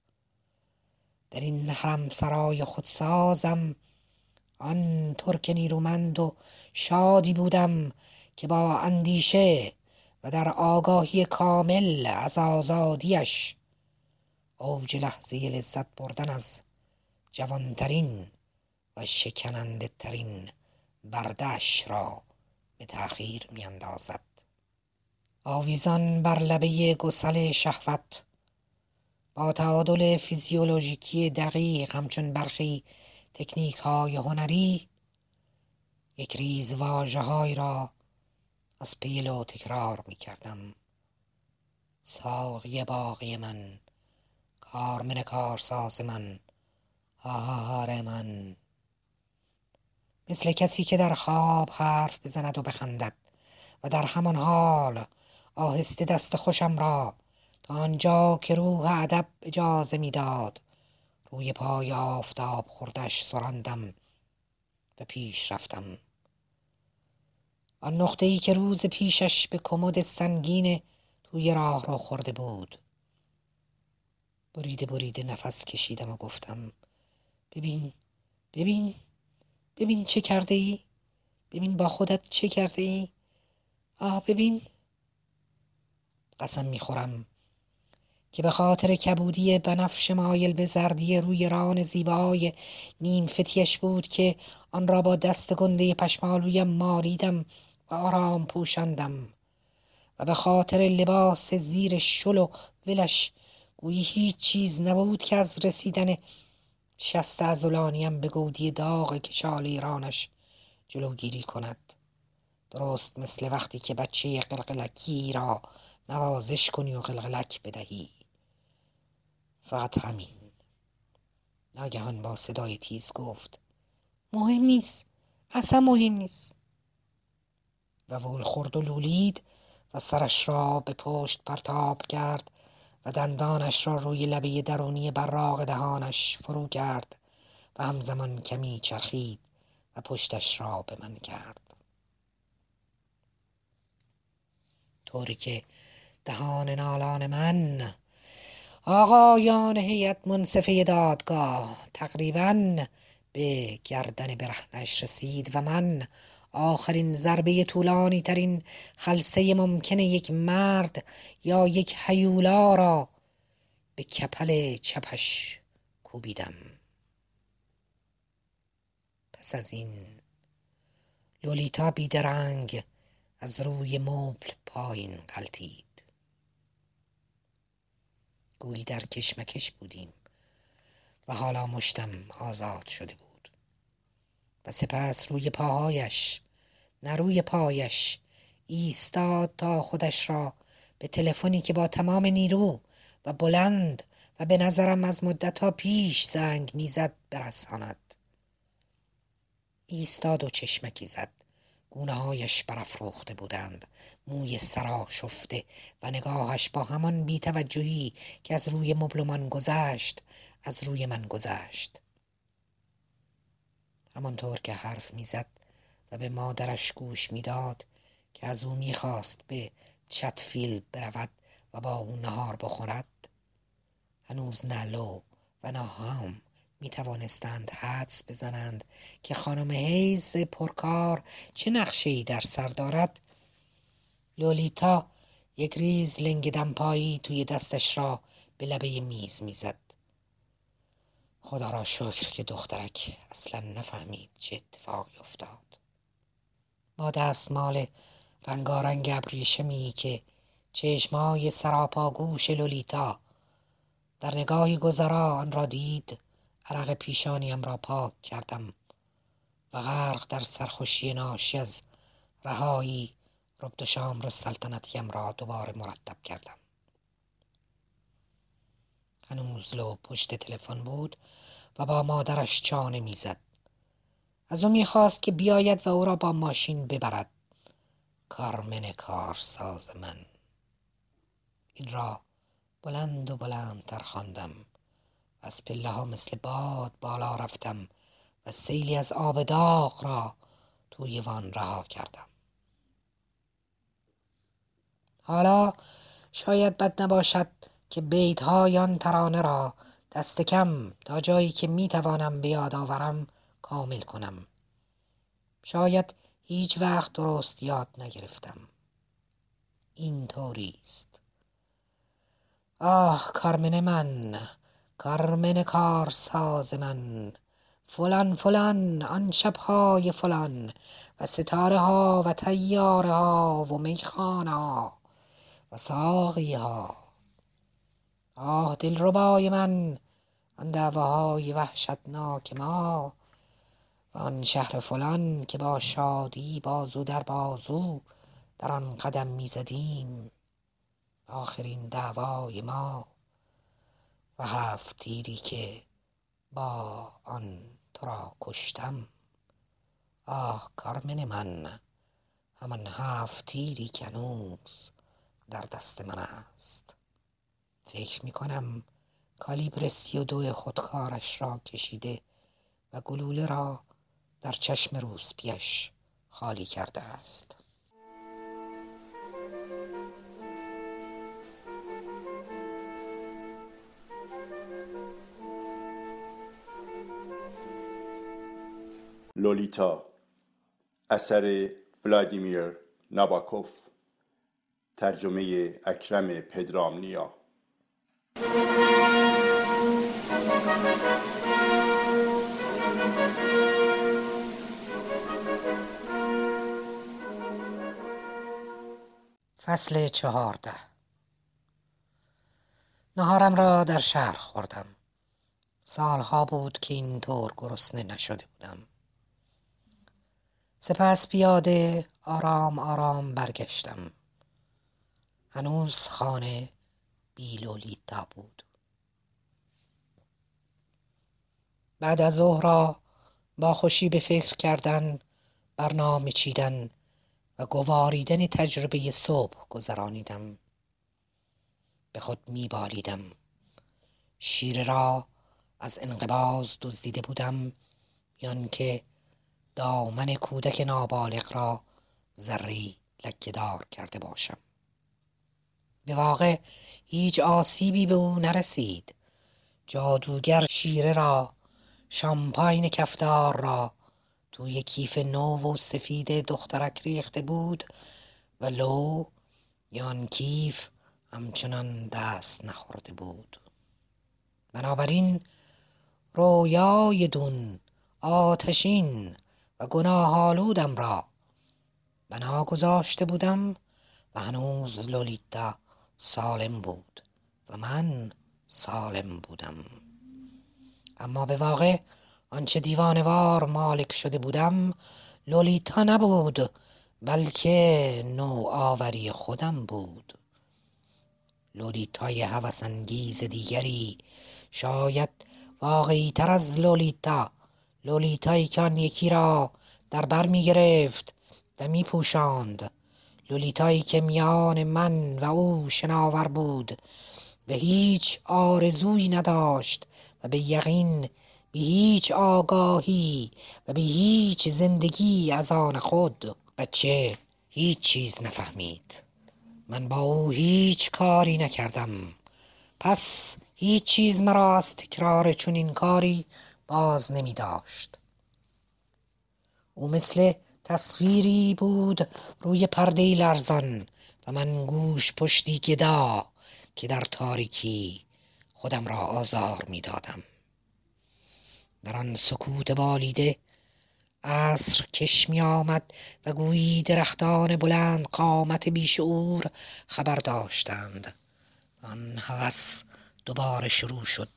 در این حرم سرای خودسازم آن ترک نیرومند و شادی بودم که با اندیشه و در آگاهی کامل از آزادیش اوج لحظه لذت بردن از جوانترین و شکننده ترین بردش را به تأخیر میاندازد. آویزان بر لبه گسل شهوت با تعادل فیزیولوژیکی دقیق همچون برخی تکنیک های هنری یک ریز واژه را از پیلو تکرار می کردم ساقی باقی من کارمن کارساز من آره من. مثل کسی که در خواب حرف بزند و بخندد و در همان حال آهسته دست خوشم را تا آنجا که روح ادب اجازه می‌داد روی پای آفتاب خوردش سراندم و پیش رفتم. آن نقطه ای که روز پیشش به کمد سنگین توی راه را خورده بود. بریده بریده نفس کشیدم و گفتم ببین ببین ببین چه کرده ای ببین با خودت چه کرده ای آه ببین. قسم می‌خورم که به خاطر کبودی بنفش مایل به زردی روی ران زیبای نیم فتیش بود که آن را با دست گنده پشمالویم ماریدم و آرام پوشندم. و به خاطر لباس زیر شل و ولش گویی هیچ چیز نبود که از رسیدن شست ازولانیم به گودی داغ کشال ایرانش جلوگیری کند. درست مثل وقتی که بچه قلقلکی را نوازش کنی و قلقلک بدهی. فقط همین. ناگهان با صدای تیز گفت مهم نیست. اصلا مهم نیست. و وول خورد و لولید و سرش را به پشت پرتاب کرد و دندانش را روی لبه درونی براق دهانش فرو کرد و همزمان کمی چرخید و پشتش را به من کرد. طوری که دهان نالان من آقایان هیئت منصفه دادگاه تقریبا به گردن برهنش رسید و من آخرین ضربه طولانی ترین خلصه ممکن یک مرد یا یک حیولا را به کپل چپش کوبیدم. پس از این لولیتا بیدرنگ از روی مبل پایین غلطید. گویی در کشمکش بودیم و حالا مشتم آزاد شده بود و سپس روی پاهایش روی پایش. ایستاد تا خودش را. به تلفنی که با تمام نیرو و بلند و به نظرم از مدتها پیش زنگ می‌زد برساند. ایستاد و چشمکی زد. گونه هایش برافروخته بودند. موی سرا شفته و نگاهش با همان بیتوجهی که از روی مبلمان گذشت از روی من گذشت. همانطور که حرف می‌زد و به مادرش گوش می‌داد که از او می‌خواست به چتفیل برود و با او نهار بخورد. هنوز نه لو و نه هم می توانستند حدس بزنند که خانم هیز پرکار چه نقشه ای در سر دارد. لولیتا یک ریز لنگ دمپایی توی دستش را به لبه میز می‌زد. خدا را شکر که دخترک اصلا نفهمید چه اتفاقی افتاد. با دستمال رنگارنگ ابریشمی که چشمای سراپاگوش لولیتا در نگاهی گذرا آن را دید عرق پیشانیم را پاک کردم و غرق در سرخوشی ناشی از رهایی ربد و شامر سلطنتیم را دوباره مرتب کردم. هنوز لو پشت تلفن بود و با مادرش چانه می‌زد. از او می‌خواست که بیاید و او را با ماشین ببرد. کارمن کارساز من. این را بلند و بلندتر خواندم. از پله ها مثل باد بالا رفتم و سیلی از آب داغ را توی وان رها کردم. حالا شاید بد نباشد که بیت آن ترانه را دست کم تا جایی که می توانم به یاد آورم کامل کنم. شاید هیچ وقت درست یاد نگرفتم. این طوری است. آه کارمن من کارمن کارساز من. فلان فلان آن شبهای فلان و ستاره ها و تیاره ها و میخانه ها و ساقی ها آه دلربای من آن دعواهای وحشتناک ما. آن شهر فلان که با شادی بازو در بازو در آن قدم می‌زدیم. آخرین دعوای ما و هفت تیری که با آن تو را کشتم. آه کارمن من همان هفت تیری که در دست من است. فکر می کنم کالیبر سی و دو خودکارش را کشیده و گلوله را در چشم روسپیش خالی کرده است. لولیتا اثر ولادیمیر ناباکوف ترجمه اکرم پدرامنیا. فصل چهارده. نهارم را در شهر خوردم. سالها بود که اینطور گرسنه نشده بودم. سپس پیاده آرام آرام برگشتم. هنوز خانه بیلولیتا بود. بعد از ظهر با خوشی به فکر کردن برنامه چیدن و گواریدن تجربه صبح گذرانیدم. به خود میبالیدم. شیر را از انقباز دزدیده بودم یان که دامن کودک نابالغ را ذری لکهدار کرده باشم. به واقع هیچ آسیبی به او نرسید. جادوگر شیره را شامپاین کفتار را توی کیف نو و سفید دخترک ریخته بود و لو یان کیف همچنان دست نخورده بود. بنابراین رویای دون آتشین و گناه آلودم را بنا گذاشته بودم و هنوز لولیتا سالم بود و من سالم بودم. اما به واقع آنچه دیوانوار مالک شده بودم لولیتا نبود بلکه نوآوری خودم بود. لولیتای هوسانگیز دیگری شاید واقعی تر از لولیتا. لولیتایی که آن یکی را در بر می گرفت و می پوشاند لولیتایی که میان من و او شناور بود و هیچ آرزویی نداشت و به یقین به هیچ آگاهی و به هیچ زندگی از آن خود بچه هیچ چیز نفهمید. من با او هیچ کاری نکردم. پس هیچ چیز مرا از تکرار چنین کاری باز نمی داشت او مثل تصویری بود روی پرده لرزان و من گوش پشتی گدا که در تاریکی خودم را آزار می دادم در آن سکوت بالیده عصر کش می آمد و گویی درختان بلند قامت بیشعور خبر داشتند. آن هوس دوباره شروع شد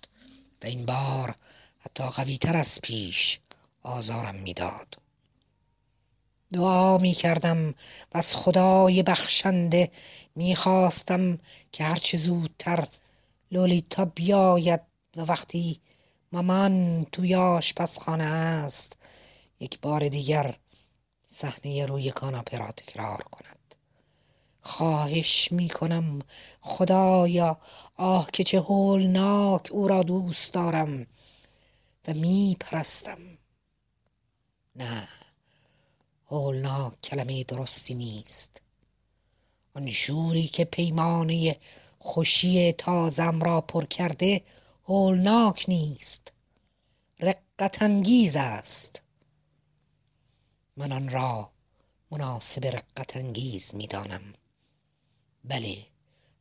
و این بار حتی قویتر از پیش آزارم می‌داد. دعا می کردم و از خدای بخشنده می خواستم که هرچه زودتر لولیتا بیاید و وقتی مامان توی آشپزخانه است. یک بار دیگر صحنه روی کاناپه را تکرار کند. خواهش می کنم خدایا آه که چه هولناک او را دوست دارم و می پرستم. نه هولناک کلمه درستی نیست. آن شوری که پیمانه خوشی تازم را پر کرده هولناک نیست. رقت انگیز است. من آن را مناسب رقت انگیز می دانم. بله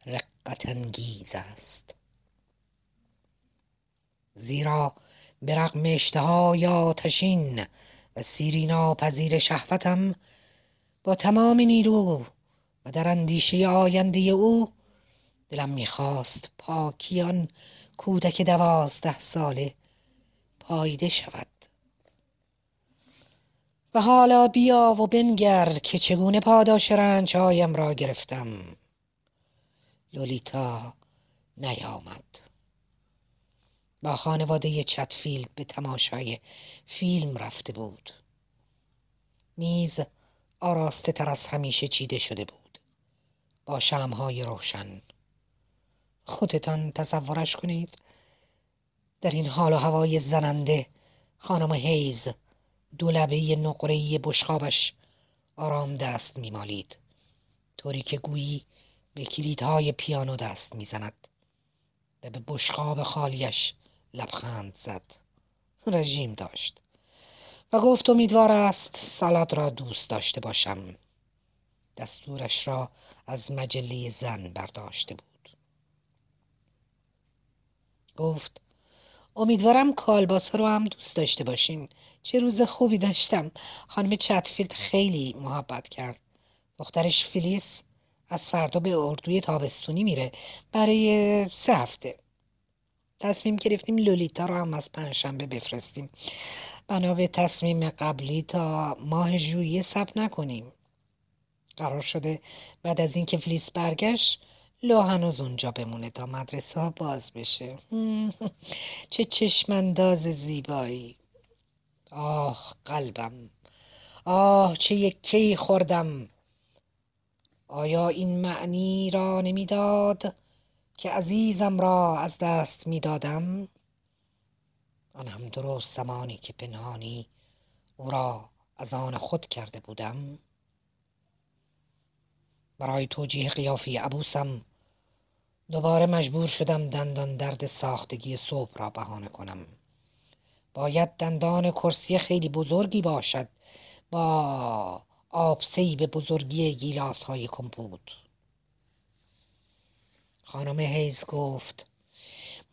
رقت انگیز است. زیرا به رغم اشتهای آتشین و سیری ناپذیر شهوتم با تمام نیرو و در اندیشه آینده او دلم می‌خواست پاکی آن کودک دوازده ساله پایده شود. و حالا بیا و بنگر که چگونه پاداش رنجهایم را گرفتم. لولیتا نیامد. با خانواده چتفیلد به تماشای فیلم رفته بود. میز آراسته تر از همیشه چیده شده بود. با شمهای روشن. خودتان تصورش کنید. در این حال و هوای زننده خانم هیز دولبه نقرهی بشخابش آرام دست میمالید. طوری که گویی به کلیدهای پیانو دست می‌زند. و به بشقاب خالیش لبخند زد. رژیم داشت. و گفت امیدوار است سالاد را دوست داشته باشم. دستورش را از مجله زن برداشته بود. گفت امیدوارم کالباس رو هم دوست داشته باشین. چه روز خوبی داشتم. خانم چتفیلد خیلی محبت کرد. دخترش فیلیس از فردا به اردوی تابستونی میره برای سه هفته. تصمیم گرفتیم لولیتا رو هم از پنجشنبه بفرستیم. بنا به تصمیم قبلی تا ماه ژوئیه ثبت نکنیم. قرار شده بعد از اینکه فلیس برگشت لو هنوز اونجا بمونه تا مدرسه ها باز بشه. چه چشمانداز زیبایی. آه قلبم. آه چه یکی خوردم. آیا این معنی را نمی‌داد که عزیزم را از دست می‌دادم؟ آن هم درست زمانی که پنهانی او را از آن خود کرده بودم. برای توجیه قیافی عبوسم دوباره مجبور شدم دندان درد ساختگی صبح را بهانه کنم. باید دندان کرسی خیلی بزرگی باشد. با آبسهی به بزرگی گیلاس های کمپوت. خانم هیز گفت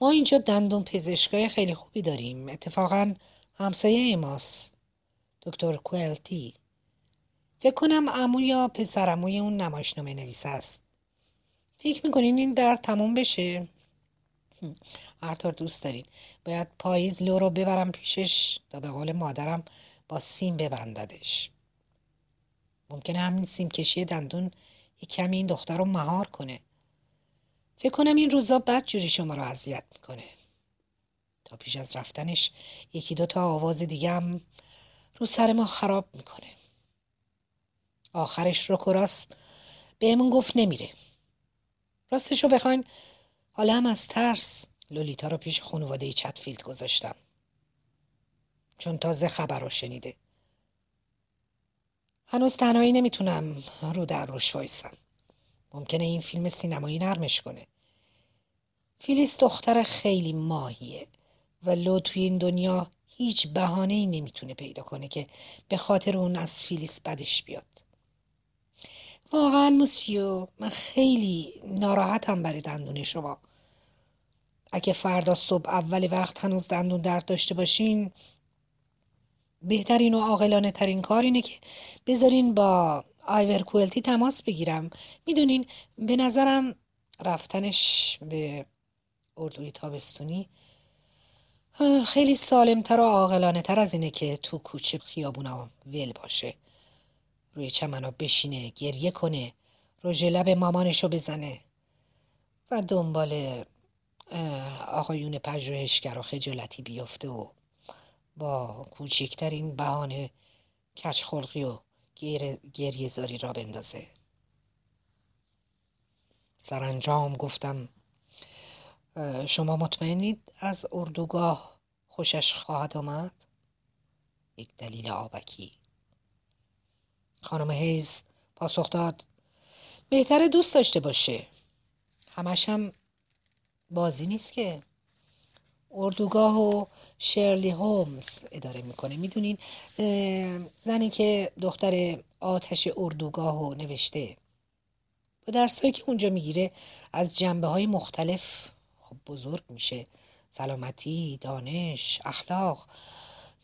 ما اینجا دندون پزشکای خیلی خوبی داریم. اتفاقا همسایه ماست. دکتر کوالتی فکر کنم عمو یا پسر عموی اون نمایشنامه نویس است. فکر می‌کنین این درد تموم بشه؟ هر طور دوست دارین. باید پاییز لو رو ببرم پیشش تا به قول مادرم با سیم ببنددش. ممکنه همین سیم کشی دندون یک کمی این دختر رو مهار کنه. فکر کنم این روزا بد جوری شما رو اذیت می‌کنه. تا پیش از رفتنش یکی دو تا آواز دیگه هم رو سر ما خراب می‌کنه. آخرش رو کراست بهمون گفت نمیره. راستش رو بخواین. حالا هم از ترس لولیتا رو پیش خانواده چتفیلد گذاشتم. چون تازه خبر رو شنیده. هنوز تنهایی نمی‌تونم رو در روش وایسم. ممکنه این فیلم سینمایی نرمش کنه. فیلیس دختر خیلی ماهیه و لو توی این دنیا هیچ بهانه ای نمی‌تونه پیدا کنه که به خاطر اون از فیلیس بدش بیاد. واقعا موسیو من خیلی ناراحتم برای دندون شما. اگه فردا صبح اول وقت هنوز دندون درد داشته باشین بهترین و عاقلانه ترین کار اینه که بذارین با آیور کوالتی تماس بگیرم. می‌دونین به نظرم رفتنش به اردوی تابستونی خیلی سالمتر و عاقلانه تر از اینه که تو کوچه خیابونا ول باشه. روی چمنا بشینه گریه کنه روژ لب مامانشو بزنه و دنبال آقایون پژوهشگر و خجالتی بیفته و با کوچکترین بهانه کچخلقی و گریه زاری را بندازه سرانجام گفتم شما مطمئنید از اردوگاه خوشش خواهد آمد؟ یک دلیل آبکی خانم هیز پاسخ داد. بهتره دوست داشته باشه. همش هم بازی نیست که. اردوگاه و شرلی هومز اداره می‌کنه. می‌دونین زنی که دختر آتش اردوگاه رو نوشته. با درسهایی که اونجا می‌گیره از جنبه های مختلف خب بزرگ میشه. سلامتی، دانش، اخلاق.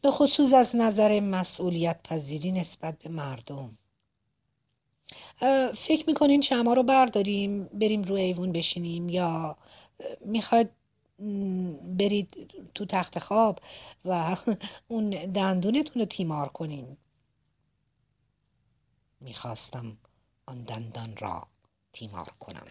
به خصوص از نظر مسئولیت پذیری نسبت به مردم. فکر می‌کنین شما رو برداریم بریم روی ایوون بشینیم یا می‌خواد برید تو تخت خواب و اون دندونتون رو تیمار کنین؟ می‌خواستم آن دندان را تیمار کنم.